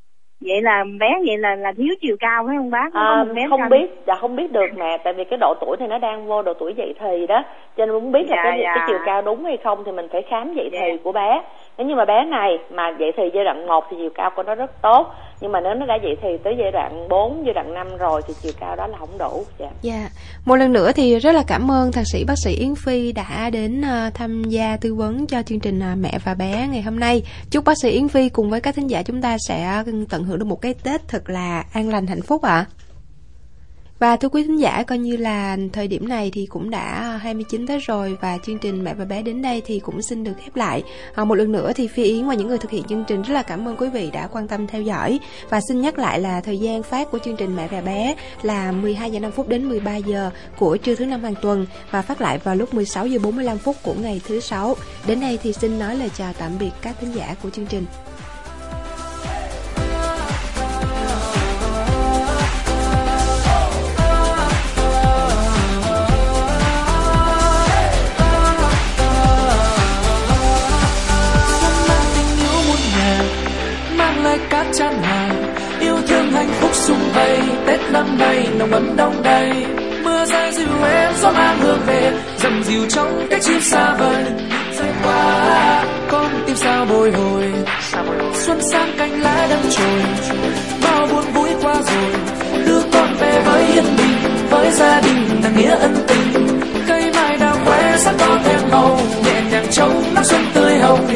vậy là bé vậy là là thiếu chiều cao phải không bác À, một mét không biết dạ không biết được mẹ tại vì cái độ tuổi này nó đang vô độ tuổi dậy thì đó cho nên muốn biết là Dạ, cái, dạ. cái chiều cao đúng hay không thì mình phải khám dậy Dạ. thì của bé nếu như mà bé này mà dậy thì giai đoạn 1 thì chiều cao của nó rất tốt nhưng mà nếu nó đã vậy thì tới giai đoạn 4, giai đoạn 5 rồi thì chiều cao đó là không đủ dạ yeah. một lần nữa thì rất là cảm ơn thạc sĩ bác sĩ Yến Phi đã đến ờ, tham gia tư vấn cho chương trình ờ, Mẹ và bé ngày hôm nay. Chúc bác sĩ Yến Phi cùng với các thính giả chúng ta sẽ ờ, tận hưởng được một cái Tết thật là an lành hạnh phúc ạ. Và thưa quý thính giả, coi như là thời điểm này thì cũng đã 29 Tết rồi và chương trình Mẹ và bé đến đây thì cũng xin được khép lại. À, một lần nữa thì Phi Yến và những người thực hiện chương trình rất là cảm ơn quý vị đã quan tâm theo dõi và xin nhắc lại là thời gian phát của chương trình Mẹ và bé là 12 giờ 5 phút đến 13 giờ của trưa thứ năm hàng tuần và phát lại vào lúc 16 giờ 45 phút của ngày thứ sáu. Đến đây thì xin nói lời chào tạm biệt các thính giả của chương trình. Cát chan ngàn yêu thương hạnh phúc sung vầy, tết năm nay nồng ấm đông đầy. Mưa rơi dịu em gió mang hương về, dầm dìu trong cái chim xa vời. Rơi qua, con tim sao bồi hồi? Xuân sang cánh lá đâm chồi bao buồn vui qua rồi. Đưa con về với yên bình, với gia đình là nghĩa ân tình. Cây mai đào khoe sắc có thêm màu, nhẹ nhàng trong nắng xuân tươi hồng.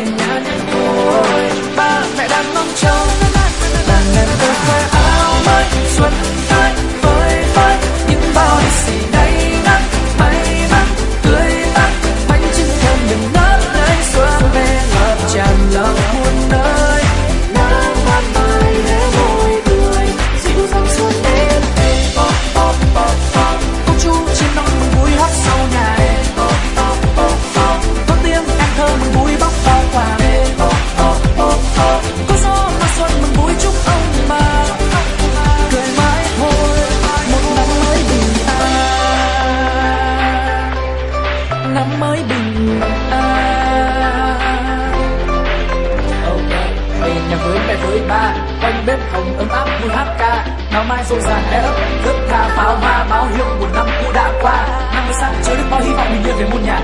áo mai rộn ràng đã ấp Gấp tha pháo hoa báo hiệu một năm cũ đã qua. Năm mới sang chứa được bao hy vọng mình đưa về muôn nhà.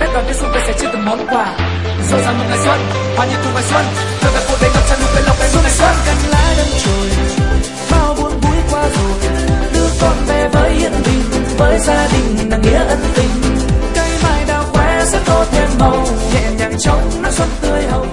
Tết đoàn kết xung quanh sẽ chia từng món quà. Rộn ràng một ngày xuân, hoa như thu ngày xuân. Thời về cuộc đời ngập tràn nụ cười lộc cái du ngày xuân. Cánh lá đâm chồi, bao buồn vui qua rồi. Đưa con về với yên bình, với gia đình nặng nghĩa ân tình. Cây mai đào khoe sẽ có thêm màu Nhẹ nhàng trong nắng xuân tươi hồng.